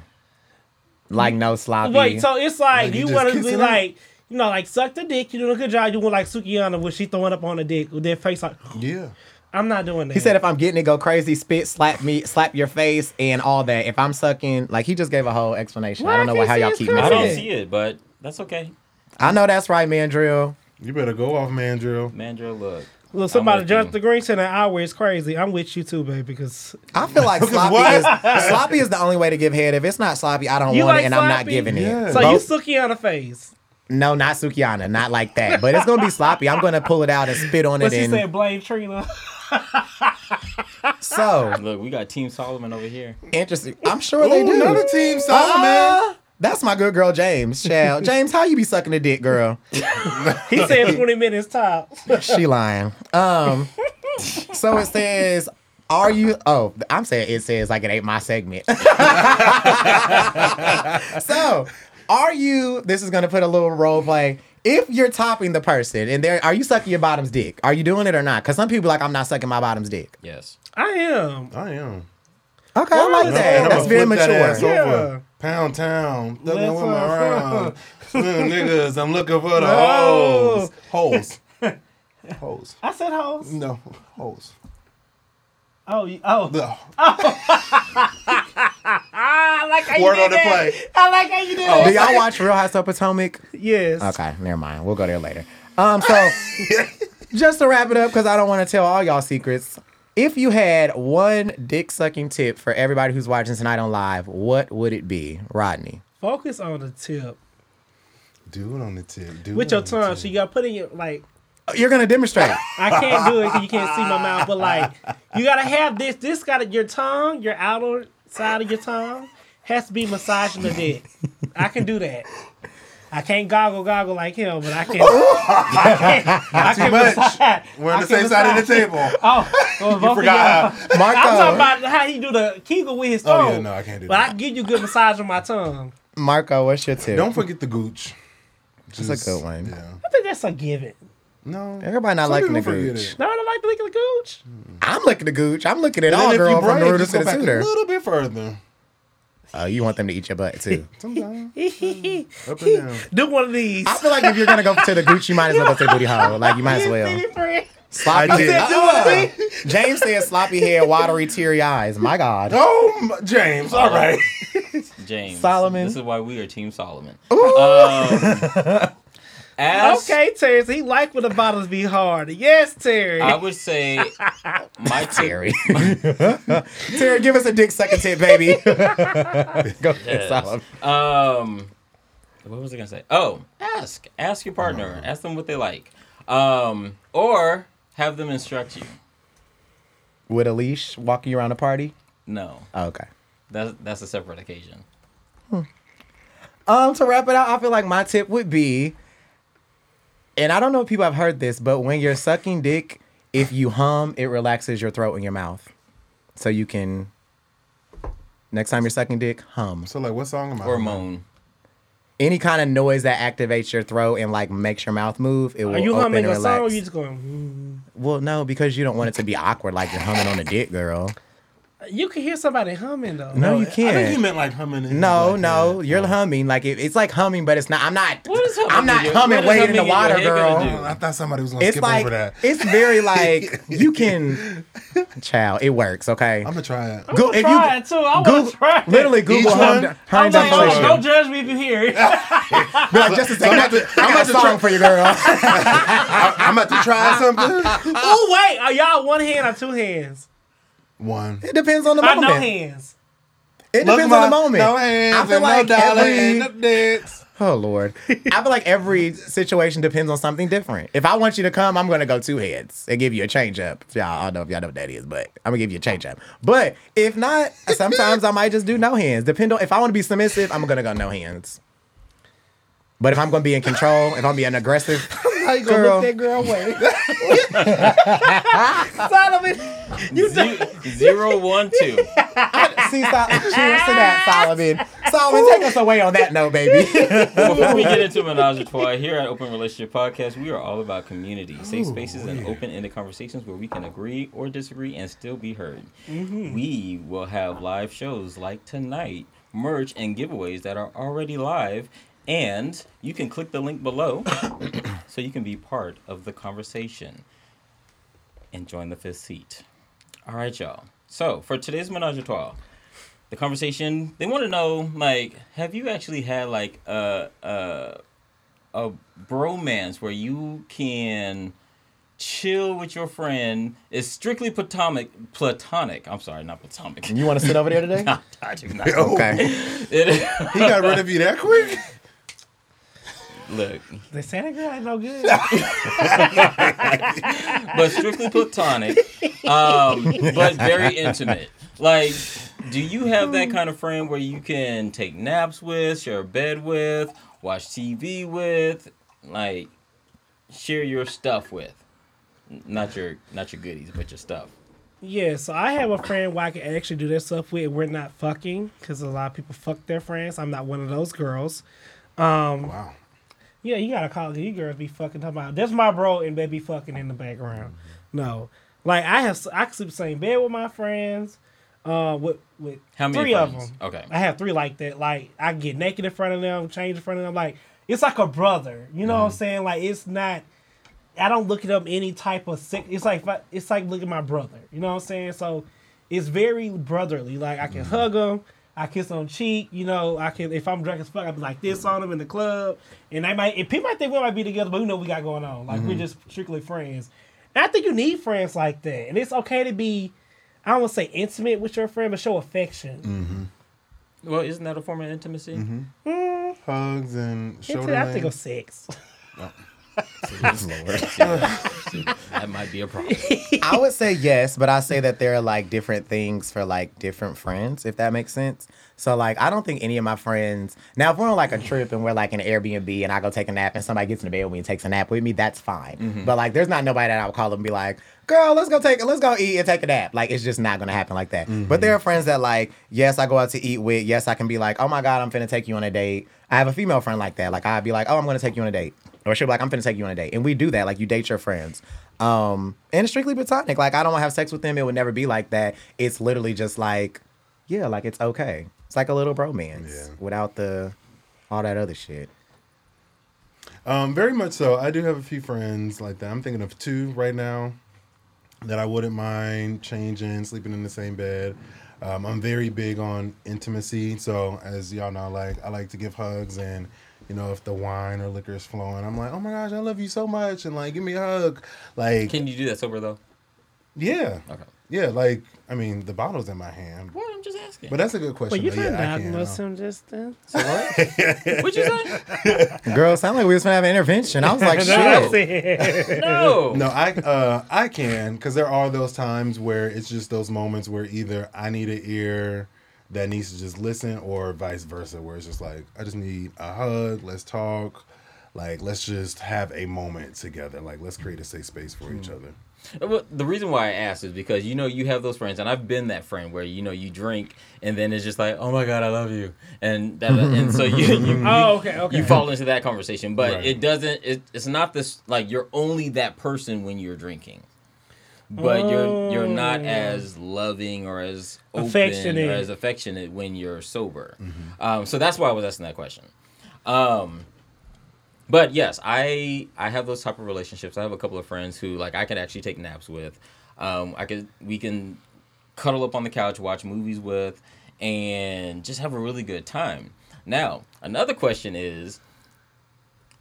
like no sloppy. Wait, so it's like Like you you want to be kissing it? like, you know, like suck the dick. You doing a good job. You want like Sukihana when she throwing up on the dick with their face like. Yeah. I'm not doing that. He said if I'm getting it, go crazy, spit, slap me, slap your face, and all that. If I'm sucking, like he just gave a whole explanation. Why I don't know I what, how y'all his keep comment? I missing don't see it, but that's okay. I know that's right, man. Drill. You better go off Mandrill. Mandrill, look. Look, somebody with jumped the green said an hour is crazy. I'm with you too, baby. Because I feel like <laughs> sloppy what? is sloppy is the only way to give head. If it's not sloppy, I don't You want like it, and I'm not sloppy? giving it. Yeah. so Both- you Sukihana face. no, not Sukihana, not like that. But it's gonna be sloppy. I'm gonna pull it out and spit on But it. she And said blame Trina. <laughs> so Look, we got Team Solomon over here. interesting. I'm sure they Ooh, do. another team Solomon. Uh, that's my good girl, James. Child. <laughs> James, how you be sucking a dick, girl? <laughs> He said 20 minutes top. she lying. Um, so it says, "Are you?" Oh, I'm saying it says like it ain't my segment. <laughs> so, are you? This is gonna put a little role play. If you're topping the person and there, are you sucking your bottom's dick? Are you doing it or not? Because some people like I'm not sucking my bottom's dick. Yes. I am. I am. Okay, I like that. I'ma That's very flip that ass mature. over. Yeah. Pound town. Thugging Let's, with my uh, round. <laughs> Niggas, I'm looking for the No. hoes. Hoes. <laughs> Hoes. I said hoes. No, hoes. Oh, you, oh. The <laughs> I like how Word you did on the that. play. I like how you did Do that. y'all watch Real Housewives of Potomac? Yes. Okay, never mind. We'll go there later. Um, so <laughs> just to wrap it up, because I don't want to tell all y'all secrets. If you had one dick sucking tip for everybody who's watching tonight on live, what would it be, Rodney? Focus on the tip. Do it on the tip. Do With it your tongue. So you got to put in your, like, You're gonna demonstrate. I can't do it because you can't see my mouth, but like, you got to have this. This got to, your tongue, your outer side of your tongue has to be massaging the dick. I can do that. I can't goggle goggle like him, but I can. <laughs> I can, I Too can much. massage- We're on I the can same side of the table. Oh, well, both of forgot y'all. <laughs> Marco. I'm talking about how he do the kegel with his tongue. Oh, yeah, no, I can't do But I that. can give you a good massage on my tongue. Marco, what's your tip? Don't forget the gooch. It's a good one. Yeah. I think that's a given. No. Everybody not Some liking the people forget gooch. it. No, I don't like to lick the gooch. I'm looking the gooch. I'm looking at And all then if girl you from the break, rooter just to go the back a suitor. little bit further. Oh, you want them to eat your butt too. <laughs> Sometimes. Do <laughs> Up and down. Do one of these. I feel like if you're gonna go to the gooch, you might as well go to the booty hole. Like you might as <laughs> well. Sloppy. I did. said do Uh-uh. it. James said sloppy head, watery, teary eyes. My God. Oh, m- James. All right. James. Solomon. This is why we are Team Solomon. Um, Ask, Okay, Terry. he like when the bottles be hard. Yes, Terry. I would say <laughs> my Terry. <laughs> Terry, give us a dick second tip, baby. <laughs> Go ahead, Solomon. Um, what was I gonna say? Oh, ask, ask your partner, ask them what they like, um, or have them instruct you. With a leash, walking you around a party? No, Oh, okay. that's that's a separate occasion. Um, to wrap it up, I feel like my tip would be, and I don't know if people have heard this, but when you're sucking dick, if you hum, it relaxes your throat and your mouth. So you can, next time you're sucking dick, hum. So like, what song am I? Or moan. Any kind of noise that activates your throat and like makes your mouth move, it will Are you open humming and a song or relax. you just going, mm? Well, no, because you don't want it to be awkward like you're humming on a dick, girl. You can hear somebody humming, though. No, you can't. I think can't. You meant like humming. No, like, no, head. you're Oh. humming like it, it's like humming, but it's not. I'm not. What is humming I'm not in humming, what is wading in the humming in your water, head girl. I thought somebody was gonna It's skip like over that. it's very like <laughs> you can, child. It works, okay. I'm gonna try it. I'm Go- gonna if try you- it, too. I want Google, to try it. literally Google Each hum, one? hum I'm like, oh, definition. don't judge me if you hear it. <laughs> Be like, just a second. I'm about to- got a to song try- for you, girl. <laughs> I'm about to try something. oh, wait. Are y'all one hand or two hands? One. it depends on the I moment. no hands. It Look, depends ma, on the moment. No hands I feel and like no dollar every- and no dicks. Oh Lord, I feel like every situation depends on something different. If I want you to come, I'm gonna go two heads and give you a change up. Y'all, I don't know if y'all know what that is, but I'm gonna give you a change up. But if not, sometimes I might just do no hands. Depend on if I want to be submissive, I'm gonna go no hands. But if I'm gonna be in control, if I'm being aggressive, How you gonna Girl. look that girl away? <laughs> <laughs> Solomon, you Ze- Zero one two. see, Sol- cheers to that, Solomon. Solomon, take us away on that note, baby. <laughs> Before we get into Menage a Trois, here at Open Relationship Podcast, we are all about community, safe spaces, and open-ended conversations where we can agree or disagree and still be heard. Mm-hmm. We will have live shows like tonight, merch, and giveaways that are already live. And you can click the link below <coughs> so you can be part of the conversation and join the fifth seat. All right, y'all. So for today's Menage a Trois, the conversation they want to know like have you actually had like a a a bromance where you can chill with your friend is strictly platonic platonic i'm sorry not platonic you want to sit over there today? <laughs> I do not. Okay. It- <laughs> He got rid of you that quick? Look The Santa girl ain't no good. <laughs> but strictly platonic um but very intimate like do you have that kind of friend where you can take naps with share a bed with watch tv with like share your stuff with not your not your goodies but your stuff Yeah, so I have a friend where I can actually do that stuff with. We're not fucking because a lot of people fuck their friends. I'm not one of those girls. Wow. Yeah, you gotta call these girls be fucking talking about. That's my bro and they be fucking in the background. Mm-hmm. No, like I have I can sleep the same bed with my friends. Uh, with with How many three of them. Okay. I have three like that. Like I get naked in front of them, change in front of them. Like it's like a brother. You know what I'm mm-hmm. saying? Like it's not. I don't look at them any type of sick. It's like it's like looking at my brother. You know what I'm saying? So it's very brotherly. Like I can mm-hmm. hug him, I kiss on cheek. You know, I can if I'm drunk as fuck, I be like this on them in the club, and I might. And people might think we might be together, but we know we got going on. Like we're mm-hmm. just strictly friends. And I think you need friends like that, and it's okay to be. I don't want to say intimate with your friend, but show affection. Mm-hmm. well isn't that a form of intimacy mm-hmm. mm. Hugs and shoulder Inti- I think of length. Sex. <laughs> that might be a problem I would say yes, but I say that there are like different things for like different friends, if that makes sense. So like I don't think any of my friends now if we're on like a trip and we're like in an Airbnb and I go take a nap and somebody gets in the bed with me and takes a nap with me, that's fine. Mm-hmm. But like there's not nobody that I would call them and be like, girl, let's go take let's go eat and take a nap. Like it's just not gonna happen like that. But mm-hmm. there are friends that like, yes, I go out to eat with, yes, I can be like, oh my God, I'm finna take you on a date. I have a female friend like that. Like I'd be like, oh, I'm gonna take you on a date. Or she'll be like, I'm gonna take you on a date. And we do that. Like you date your friends. Um, and it's strictly platonic. Like I don't want to have sex with them. It would never be like that. It's literally just like, yeah, like it's okay. It's like a little bromance Yeah. without the all that other shit. Um, very much so. I do have a few friends like that. I'm thinking of two right now that I wouldn't mind changing, sleeping in the same bed. Um, I'm very big on intimacy, so as y'all know, like I like to give hugs and you know, if the wine or liquor is flowing, I'm like, oh my gosh, I love you so much, and like, give me a hug. Like, Can you do that sober though? yeah, Okay. Yeah. Like, I mean, the bottle's in my hand, Well, I'm just asking. but that's a good question. But you but didn't yeah, I diagnose can. him just then. What'd you say? Girl, sound like we was gonna have an intervention. I was like, <laughs> That's shit. No. No, I uh I can because there are those times where it's just those moments where either I need an ear that needs to just listen or vice versa where it's just like I just need a hug, let's talk, like let's just have a moment together, like let's create a safe space for each other. Well, the reason why I asked is because you know you have those friends, and I've been that friend where you know you drink, and then it's just like, oh my god, I love you, and that, and so you you, <laughs> Oh, okay, okay. you fall into that conversation, but Right. it doesn't. It, it's not this like you're only that person when you're drinking, but you're you're not Oh. as loving or as open Affectionate. or as affectionate when you're sober. Um, so that's why I was asking that question. Um, but yes, I I have those type of relationships. I have a couple of friends who like I can actually take naps with. Um, I could we can cuddle up on the couch, watch movies with, and just have a really good time. Now, another question is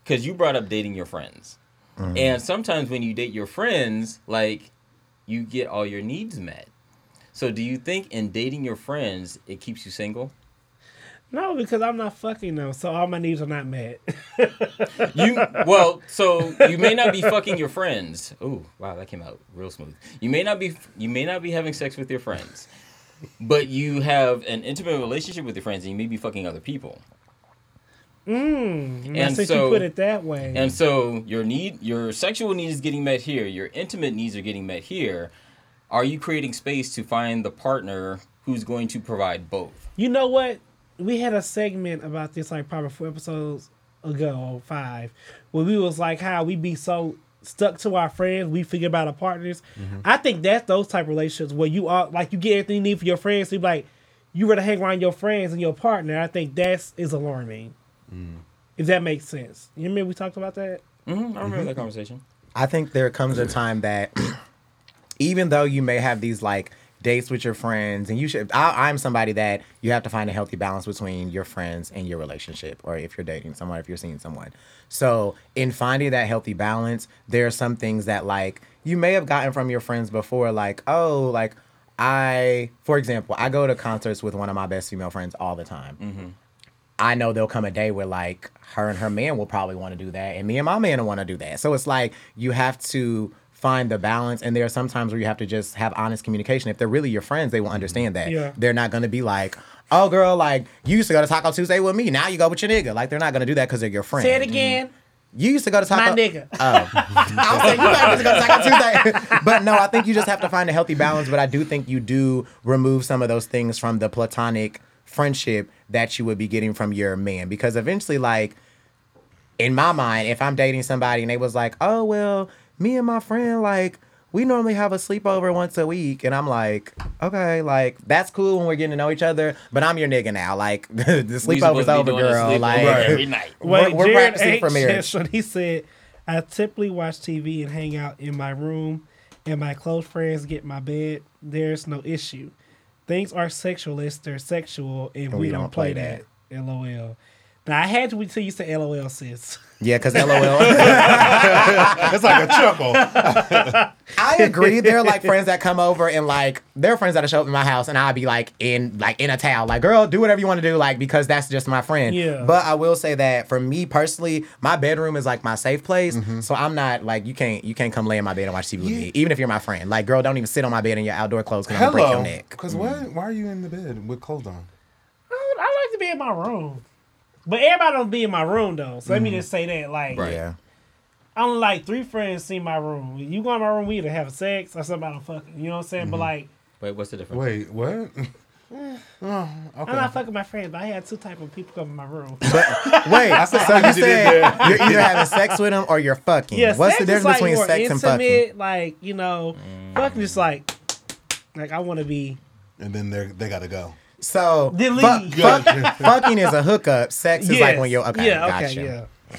because you brought up dating your friends, and sometimes when you date your friends, like you get all your needs met. So, do you think in dating your friends it keeps you single? No, because I'm not fucking them, so all my needs are not met. <laughs> You well, so you may not be fucking your friends. Oh, wow, that came out real smooth. You may not be you may not be having sex with your friends, but you have an intimate relationship with your friends, and you may be fucking other people. mm, And and since so- you put it that way, And so your need, your sexual need is getting met here. Your intimate needs are getting met here. Are you creating space to find the partner who's going to provide both? you know what? We had a segment about this like probably four episodes ago or five, where we was like how we be so stuck to our friends, we forget about our partners. Mm-hmm. I think that's those type of relationships where you are like you get everything you need for your friends. So you like you rather hang around your friends and your partner. I think that's is alarming. Mm. If that makes sense. You remember we talked about that? Mm-hmm, I remember mm-hmm. that conversation. I think there comes a time that <clears throat> even though you may have these like dates with your friends, and you should, I, I'm somebody that you have to find a healthy balance between your friends and your relationship, or if you're dating someone, if you're seeing someone. So, in finding that healthy balance, there are some things that like you may have gotten from your friends before, like, oh, like I, for example, I go to concerts with one of my best female friends all the time. Mm-hmm. I know there'll come a day where like her and her man will probably want to do that, and me and my man will want to do that. So it's like you have to find the balance, and there are some times where you have to just have honest communication. If they're really your friends, they will understand that. Yeah. They're not gonna be like, "Oh, girl, like you used to go to Taco Tuesday with me, now you go with your nigga." Like they're not gonna do that because they're your friend. Say it again. Mm-hmm. You used to go to Taco. My nigga. Oh, <laughs> I was saying you might to go to Taco Tuesday, <laughs> but no, I think you just have to find a healthy balance. But I do think you do remove some of those things from the platonic friendship that you would be getting from your man, because eventually, like in my mind, if I'm dating somebody and they was like, "Oh well, me and my friend like." We normally have a sleepover once a week, and I'm like, okay, like that's cool when we're getting to know each other. But I'm your nigga now. Like <laughs> the We sleepover's supposed to be over, girl. sleepover Like every <laughs> night. we're, we're Jared practicing ain't for marriage. shit, so he said, I typically watch TV and hang out in my room, and my close friends get my bed. There's no issue. Things are sexual if they're sexual, and, we, don't, play, that. LOL. Now, I had to wait till you said LOL, sis. Yeah, because LOL. <laughs> <laughs> It's like a chuckle. <laughs> I agree. There are like friends that come over and like there are friends that show up in my house and I'll be like in like in a towel, like girl, do whatever you want to do, like because that's just my friend. Yeah. But I will say that for me personally, my bedroom is like my safe place. Mm-hmm. So I'm not like you can't you can't come lay in my bed and watch TV with me, even if you're my friend. Like girl, don't even sit on my bed in your outdoor clothes because I'm gonna break your Hello. neck. Because why why are you in the bed with clothes on? I, I like to be in my room. But everybody don't be in my room, though. So let me mm-hmm. just say that. Like, Right. Yeah. I only like three friends see my room. You go in my room, we either have sex or somebody don't fucking. You know what I'm saying? But mm-hmm. like, Wait, what's the difference? Wait, what? <laughs> Mm. oh, I'm not fucking my friends, but I had two type of people come in my room. <laughs> Wait, <laughs> so how you you said you're either having sex with them or you're fucking. Yeah, What's the difference like, between more sex and fucking? intimate, Like you know, fucking just mm. like, like I want to be. and then they they gotta go. So Delete. fuck- fuck- fucking is a hookup. Sex is like when you're okay. Yeah. gotcha. Okay. Yeah.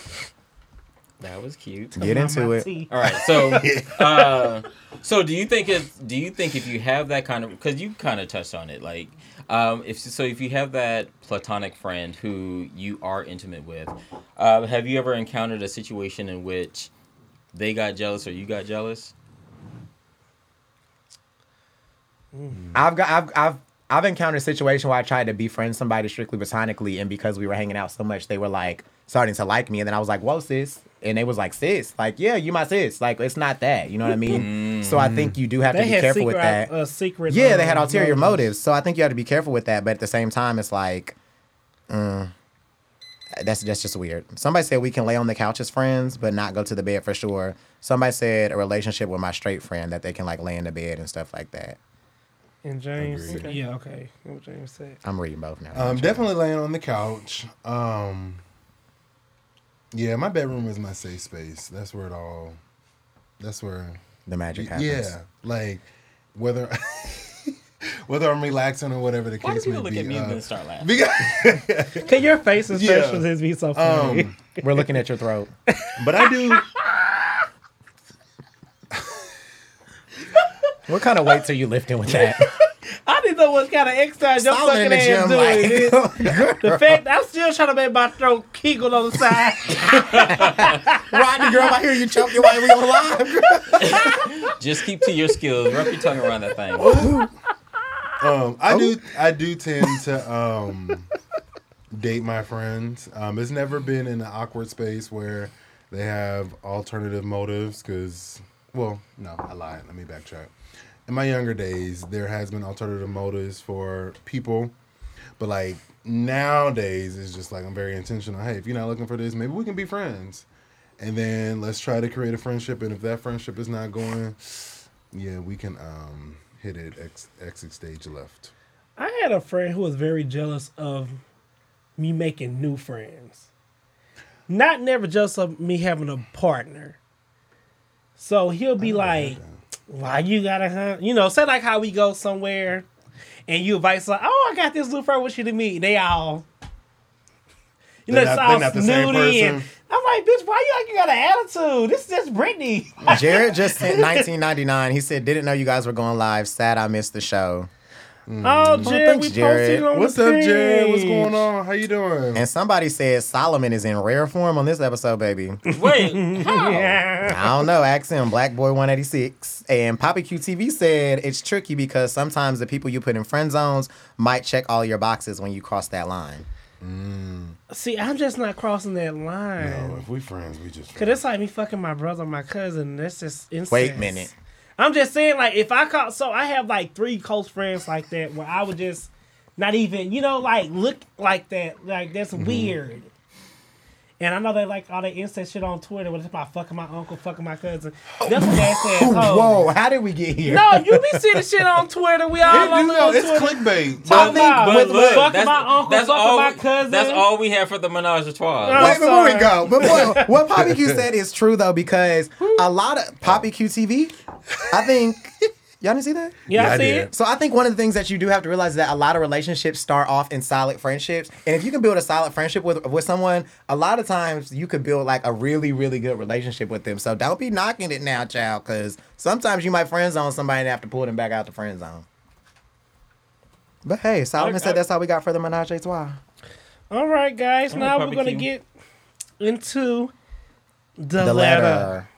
That was cute. Get into it. tea. All right, so <laughs> uh, so do you think it's do you think if you have that kind of because you kind of touched on it like um, if so if you have that platonic friend who you are intimate with, uh, have you ever encountered a situation in which they got jealous or you got jealous? I've got I've I've I've encountered a situation where I tried to befriend somebody strictly platonically, and because we were hanging out so much, they were like starting to like me, and then I was like, "Whoa, sis," and they was like, "Sis, like, yeah, you my sis." Like, it's not that, you know what I mean? So I think you do have to be careful secret, with that. uh, secret. yeah, they had uh, ulterior motives, so I think you have to be careful with that. But at the same time, it's like, mm, that's that's just weird. Somebody said we can lay on the couch as friends, but not go to the bed for sure. Somebody said a relationship with my straight friend that they can like lay in the bed and stuff like that. And James, Agreed. yeah, okay. What James said. I'm reading both now. Um, definitely laying on the couch. Um, yeah, my bedroom is my safe space. That's where it all. That's where. the magic happens. Yeah, like whether <laughs> whether I'm relaxing or whatever the Why do case may people look be. at me and uh, then start laughing? because, <laughs> Can your face Yeah. expressions be so funny? um, We're looking at your throat. <laughs> but I do. What kind of weights are you lifting with that? <laughs> I didn't know what kind of exercise your Solomon in fucking the ass gym, doing. like, <laughs> the fact I'm still trying to make my throat kegel on the side. <laughs> Rodney, girl, I hear you choking while we on live. Just keep to your skills. Wrap your tongue around that thing. Um, I do. I do tend to um, date my friends. Um, it's never been in an awkward space where they have alternative motives. Because, well, no, I lied. Let me backtrack. In my younger days, there has been alternative motives for people, but like nowadays, it's just like I'm very intentional. Hey, if you're not looking for this, maybe we can be friends, and then let's try to create a friendship. And if that friendship is not going, yeah, we can um, hit it ex- exit stage left. I had a friend who was very jealous of me making new friends. Not never jealous of me having a partner. So he'll be like, "Why you gotta, huh? you know, say like how we go somewhere, and you invite like, oh, I got this new friend with you to meet. They all, you know, They're it's not- all the same snooty, and person. I'm like, bitch, why you like you got an attitude? This is just Brittany. Jared just sent 1999. <laughs> He said, "Didn't know you guys were going live. Sad I missed the show." Mm-hmm. Oh, Jared, thanks, we Jared. posted on What's the up, Jared? What's going on? How you doing? And somebody said Solomon is in rare form on this episode, baby. Wait, <laughs> how? I don't know. Ask him. Black Boy 186. And Poppy QTV said it's tricky because sometimes the people you put in friend zones might check all your boxes when you cross that line. Mm. See, I'm just not crossing that line. no, if we friends, we just. Cause it's like me fucking my brother, my cousin. That's just incest. Wait a minute. I'm just saying, like, if I call, so I have like three close friends like that, where I would just not even, you know, like look like that, like that's Mm-hmm. weird. And I know they like all that incest shit on Twitter, where it's about fucking my uncle, fucking my cousin. Oh, that's what that says. Whoa, how did we get here? No, you be seeing the shit on Twitter. We <laughs> all It on do know, it's Twitter. clickbait. Talk think about with- with- fucking my uncle, fucking all. my cousin. That's all we have for the menage a trois. No. Wait, before we sorry. go, before, <laughs> what Poppy Q said is true though because a lot of Poppy Q TV, I think y'all didn't see that. Yeah, Yeah, I I see did. it. So I think one of the things that you do have to realize is that a lot of relationships start off in solid friendships, and if you can build a solid friendship with with someone, a lot of times you could build like a really really good relationship with them. So don't be knocking it now, child, because sometimes you might friend zone somebody and have to pull them back out the friend zone. But hey, Solomon I- said I- that's all we got for the menage a trois. All right, guys. All now we're gonna barbecue. get into the, The letter. letter.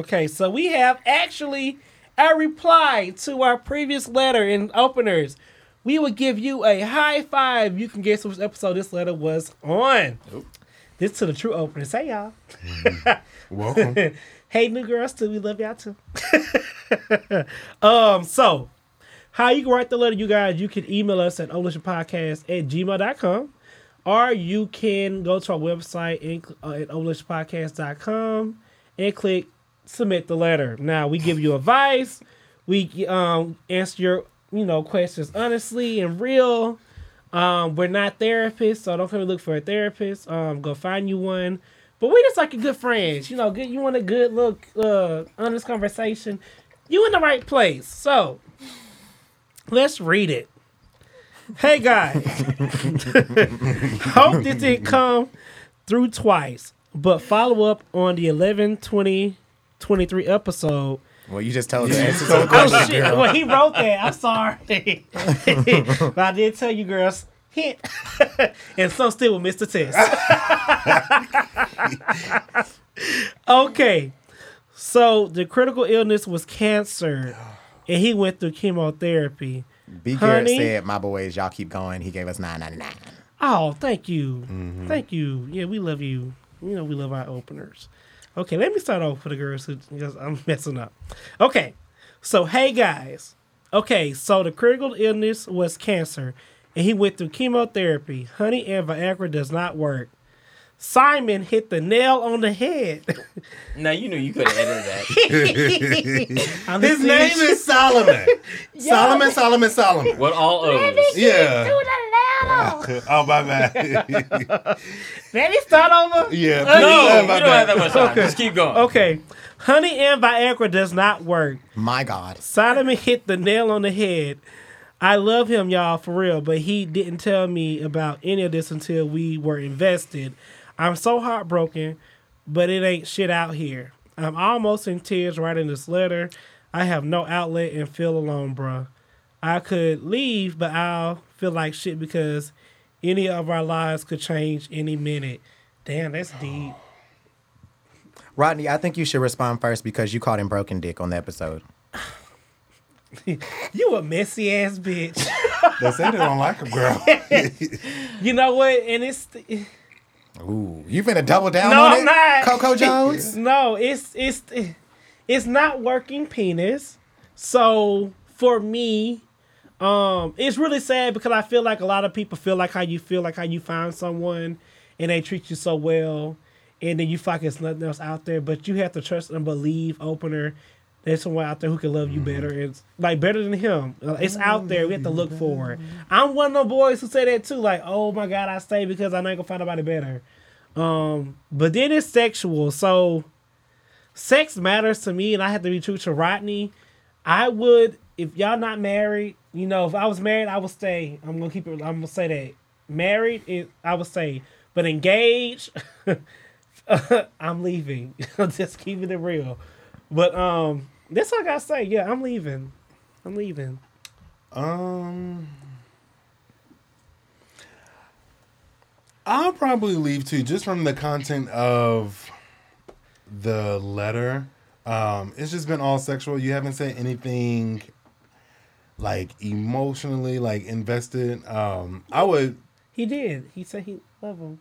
Okay, so we have actually a reply to our previous letter in openers. We will give you a high five. You can guess which episode this letter was on. This to the true openers. Hey y'all. Welcome. <laughs> Hey new girls too. We love y'all too. <laughs> um, so how you can write the letter, you guys, you can email us at podcast at gmail.com or you can go to our website and, uh, at oblishpodcast.com and click submit the letter. Now we give you advice. We um, answer your you know questions honestly and real. Um, we're not therapists, so don't come and look for a therapist. Um, go find you one. But we just like your good friends. You know, good. You want a good look, uh, honest conversation. You in the right place. So let's read it. Hey guys, <laughs> hope this didn't come through twice, but follow up on the 11 20 23 episode. Well, you just told the Yeah, answer to the the Oh question. shit! girl. Well, he wrote that. I'm sorry, <laughs> but I did tell you, girls. Hint, <laughs> and some still will miss the test. <laughs> okay, so the critical illness was cancer, and he went through chemotherapy. B. Garrett said, "My boys, y'all keep going." He gave us nine ninety nine. Oh, thank you. Mm-hmm. Thank you. Yeah, we love you. You know, we love our openers. Okay, let me start off for the girls who, because I'm <laughs> messing up. Okay, so hey guys. Okay, so the critical illness was cancer, and he went through chemotherapy. Honey and Viagra does not work. Simon hit the nail on the head. <laughs> Now you knew you could have edited that. <laughs> His name is Solomon. Solomon, Solomon, Solomon. What all O's? Yeah. Oh my bad. <laughs> Let me start over. yeah. No, please, you uh, don't have that much time. Just keep going. Okay, honey and Viagra does not work. My God. Solomon hit the nail on the head. I love him, y'all, for real, but he didn't tell me about any of this until we were invested. I'm so heartbroken, but it ain't shit out here. I'm almost in tears writing this letter. I have no outlet and feel alone, bruh. I could leave, but I'll feel like shit because any of our lives could change any minute. Damn, that's deep. Rodney, I think you should respond first because you called him broken dick on the episode. <laughs> You a messy ass bitch. <laughs> They said they don't like a girl. <laughs> you know what? And it's Ooh, you finna double down No, on I'm it, not. Coco Jones? No, it's it's it's not working penis. So for me, um, it's really sad because I feel like a lot of people feel like how you feel like how you find someone and they treat you so well, and then you feel like it's nothing else out there. But you have to trust and believe, opener. There's someone out there who can love you better. It's like better than him. Uh, It's out there. We have to look for it. I'm one of them boys who say that too. Like, oh my god, I stay because I know I can find nobody better. Um, but then it's sexual. So sex matters to me, and I have to be true to Rodney. I would, if y'all not married, you know, if I was married, I would stay. I'm gonna keep it. I'm gonna say that married, it, I would say, but engaged, <laughs> I'm leaving. <laughs> Just keeping it real. But um, that's all I gotta say. Yeah, I'm leaving. I'm leaving. Um, I'll probably leave too, just from the content of the letter. Um, it's just been all sexual. You haven't said anything like emotionally like invested. Um, I would, He did. He said he love him.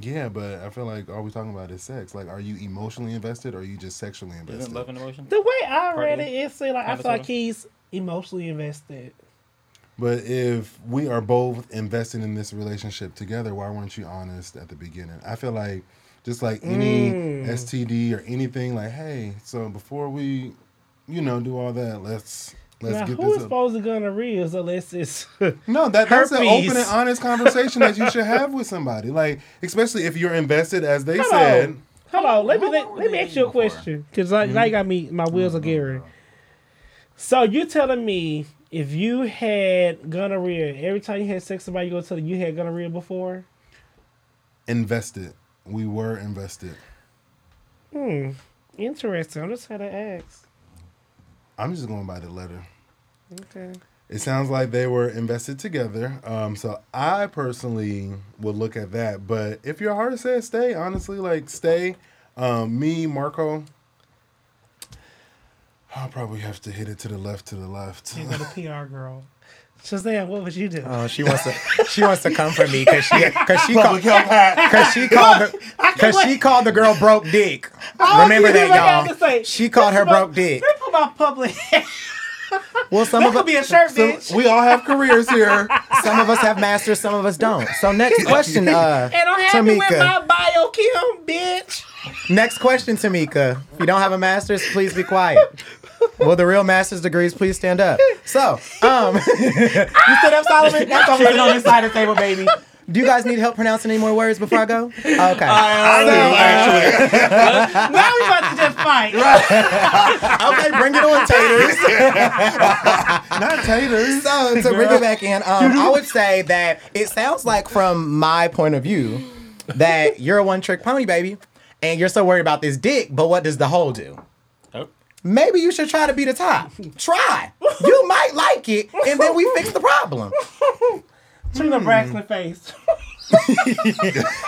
yeah, but I feel like all we talking about is sex. Like, are you emotionally invested or are you just sexually invested? Isn't love and emotion? The way I read Partly. it, it like I Kinda, feel like he's emotionally invested. But if we are both invested in this relationship together, why weren't you honest at the beginning? I feel like just like any Mm. STD or anything, like, hey, so before we, you know, do all that, let's let's now, get who this. is Up. supposed to gonorrhea unless it's <laughs> No, that that's an open and honest conversation that you should have with somebody. Like, especially if you're invested, as they Hold said. on. Hold on, let me let, let me ask you a question because like now you got me my wheels are gearing. So you telling me if you had gonorrhea every time you had sex somebody, you go tell them you had gonorrhea before? Invested. We were invested. Hmm, interesting. I'm just had to ask. I'm just going by the letter. Okay. It sounds like they were invested together. Um, so I personally would look at that. But if your heart says stay, honestly, like stay. Um, me, Marco, I'll probably have to hit it to the left, to the left. You got a <laughs> PR girl. Shazam, what would you do? Oh, she wants to. She wants to come for me because she because she Public called because she called the because she called the girl broke dick. Remember that, like I had to y'all. say, She called her this is broke dick. They put my public. <laughs> Well, some that of could us, be a shirt, So bitch. we all have careers here. <laughs> some of us have masters, some of us don't. So next question, uh, and I'm happy with Tamika. my biochem, bitch. Next question, Tamika. If you don't have a master's, please be quiet. Will the real master's degrees please stand up? So, um, <laughs> you stood up, Solomon. <laughs> That's why I'm sitting on this side of the table, baby. Do you guys need help pronouncing any more words before I go? <laughs> Okay. I know. now we about to just fight. <laughs> okay, bring it on, taters. <laughs> Not taters. So to bring it back in, um, I would say that it sounds like from my point of view that you're a one trick pony, baby, and you're so worried about this dick, but what does the hole do? Oh. Maybe you should try to be the top. Try. You might like it, and then we fix the problem. Trina Braxton face. <laughs>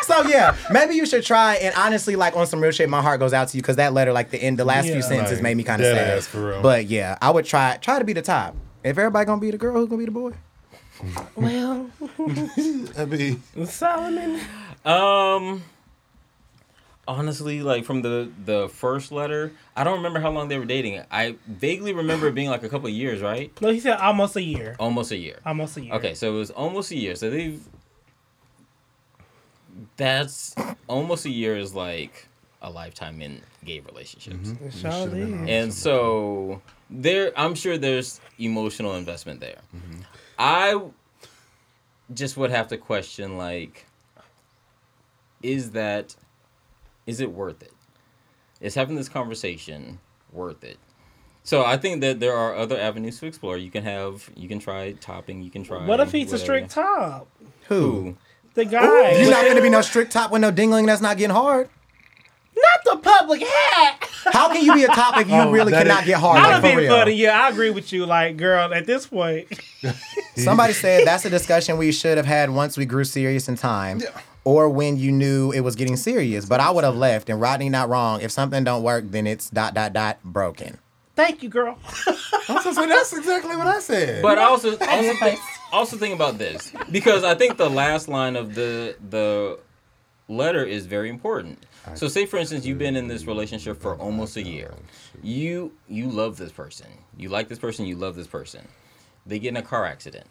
So yeah, maybe you should try. And honestly, like on some real shit, my heart goes out to you because that letter, like the end, the last Yeah. few sentences, Like, made me kind of sad. ass, for real. But yeah, I would try try to be the top. If everybody gonna be the girl, who's gonna be the boy? well, <laughs> I mean, Solomon. Um, honestly, like from the the first letter, I don't remember how long they were dating. I vaguely remember it being like a couple of years, right? No, he said almost a year. Almost a year. Almost a year. Okay, so it was almost a year. So they've. That's almost a year is like a lifetime in gay relationships. It You sure should've been is. on. And so there I'm sure there's emotional investment there. I just would have to question like is that is it worth it? Is having this conversation worth it? So I think that there are other avenues to explore. You can have you can try topping, you can try What if he's a whatever. strict top? Who? Who? The guy. You're not gonna be no strict top with no dingling that's not getting hard. not the public hat. How can you be a top if you <laughs> Oh, really cannot is- get hard? I'd Like, have for real. funny. Yeah, I agree with you. Like, girl, at this point, <laughs> Somebody <laughs> said that's a discussion we should have had once we grew serious in time. Or when you knew it was getting serious, but I would have left. And Rodney, not wrong. If something don't work, then it's dot dot dot broken. thank you, girl. <laughs> I was that's exactly what I said. But I also also think, also think about this because I think the last line of the the letter is very important. So say for instance you've been in this relationship for almost a year. You you love this person. You like this person, you love this person. They get in a car accident.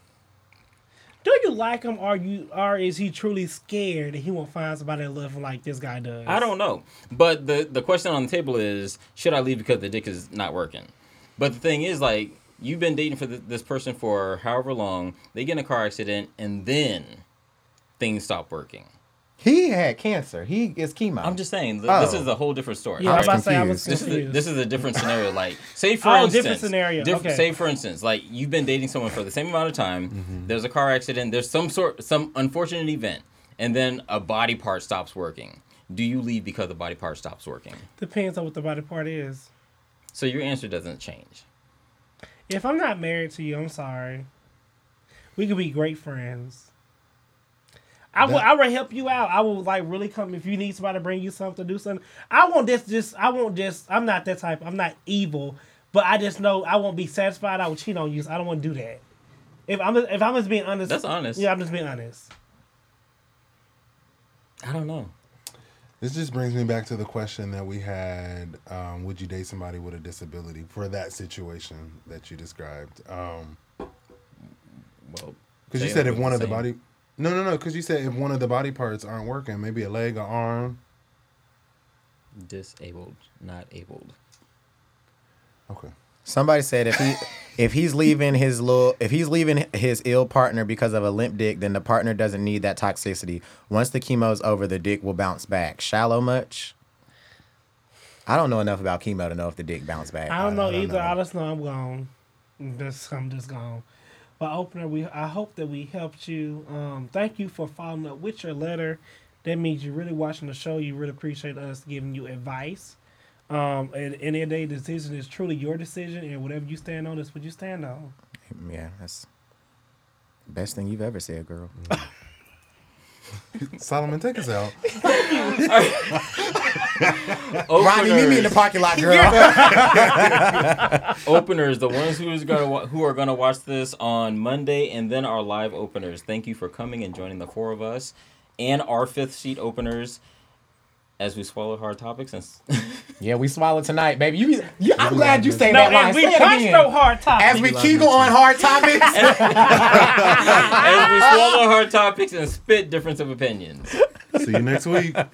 Do you like him, or you, or is he truly scared that he won't find somebody that love him like this guy does? I don't know. But the the question on the table is should I leave because the dick is not working? But the thing is like you've been dating for th- this person for however long, they get in a car accident and then things stop working. He had cancer. He is chemo. I'm just saying, th- this Oh. is a whole different story. Yeah, I was about to say I was confused. this is a, confused. this is a different scenario. <laughs> Like, say for Oh, instance, different scenario. diff- Okay. Say for instance, like you've been dating someone for the same amount of time. Mm-hmm. There's a car accident. There's some sort, some unfortunate event, and then a body part stops working. Do you leave because the body part stops working? Depends on what the body part is. So your answer doesn't change. If I'm not married to you, I'm sorry. We could be great friends. I will. I will help you out. I will like really come if you need somebody to bring you something, to do something. I won't just just. I won't just. I'm not that type. I'm not evil, but I just know I won't be satisfied. I will cheat on you. So I don't want to do that. If I'm if I'm just being honest, That's honest. Yeah, I'm just being honest. I don't know. This just brings me back to the question that we had: um, Would you date somebody with a disability for that situation that you described? Um, Well, Because you said if one of the same. body, no, no, no. Because you said if one of the body parts aren't working, maybe a leg, or arm. disabled, not abled. Okay. Somebody said if he if he's leaving his little if he's leaving his ill partner because of a limp dick, then the partner doesn't need that toxicity. Once the chemo's over, the dick will bounce back. Shallow much? I don't know enough about chemo to know if the dick bounced back. I don't know I don't either. know. I just know I'm gone. Just I'm just gone. But opener, we I hope that we helped you. Um, thank you for following up with your letter. That means you're really watching the show. You really appreciate us giving you advice. Um, and any the day, decision is truly your decision, and whatever you stand on is what you stand on. Yeah, that's best thing you've ever said, girl. <laughs> <laughs> Solomon, take us out. <laughs> Rodney, meet me in the parking lot, girl. <laughs> openers, the ones who is gonna wa- who are gonna watch this on Monday, and then our live openers. Thank you for coming and joining the four of us, and our fifth seat openers. As we swallow hard topics and <laughs> yeah, we swallow tonight, baby. You, you I'm glad you say No, that line. we Say it touched no hard topics. As we kegel on hard topics. <laughs> as we swallow hard topics and spit difference of opinions. See you next week. <laughs>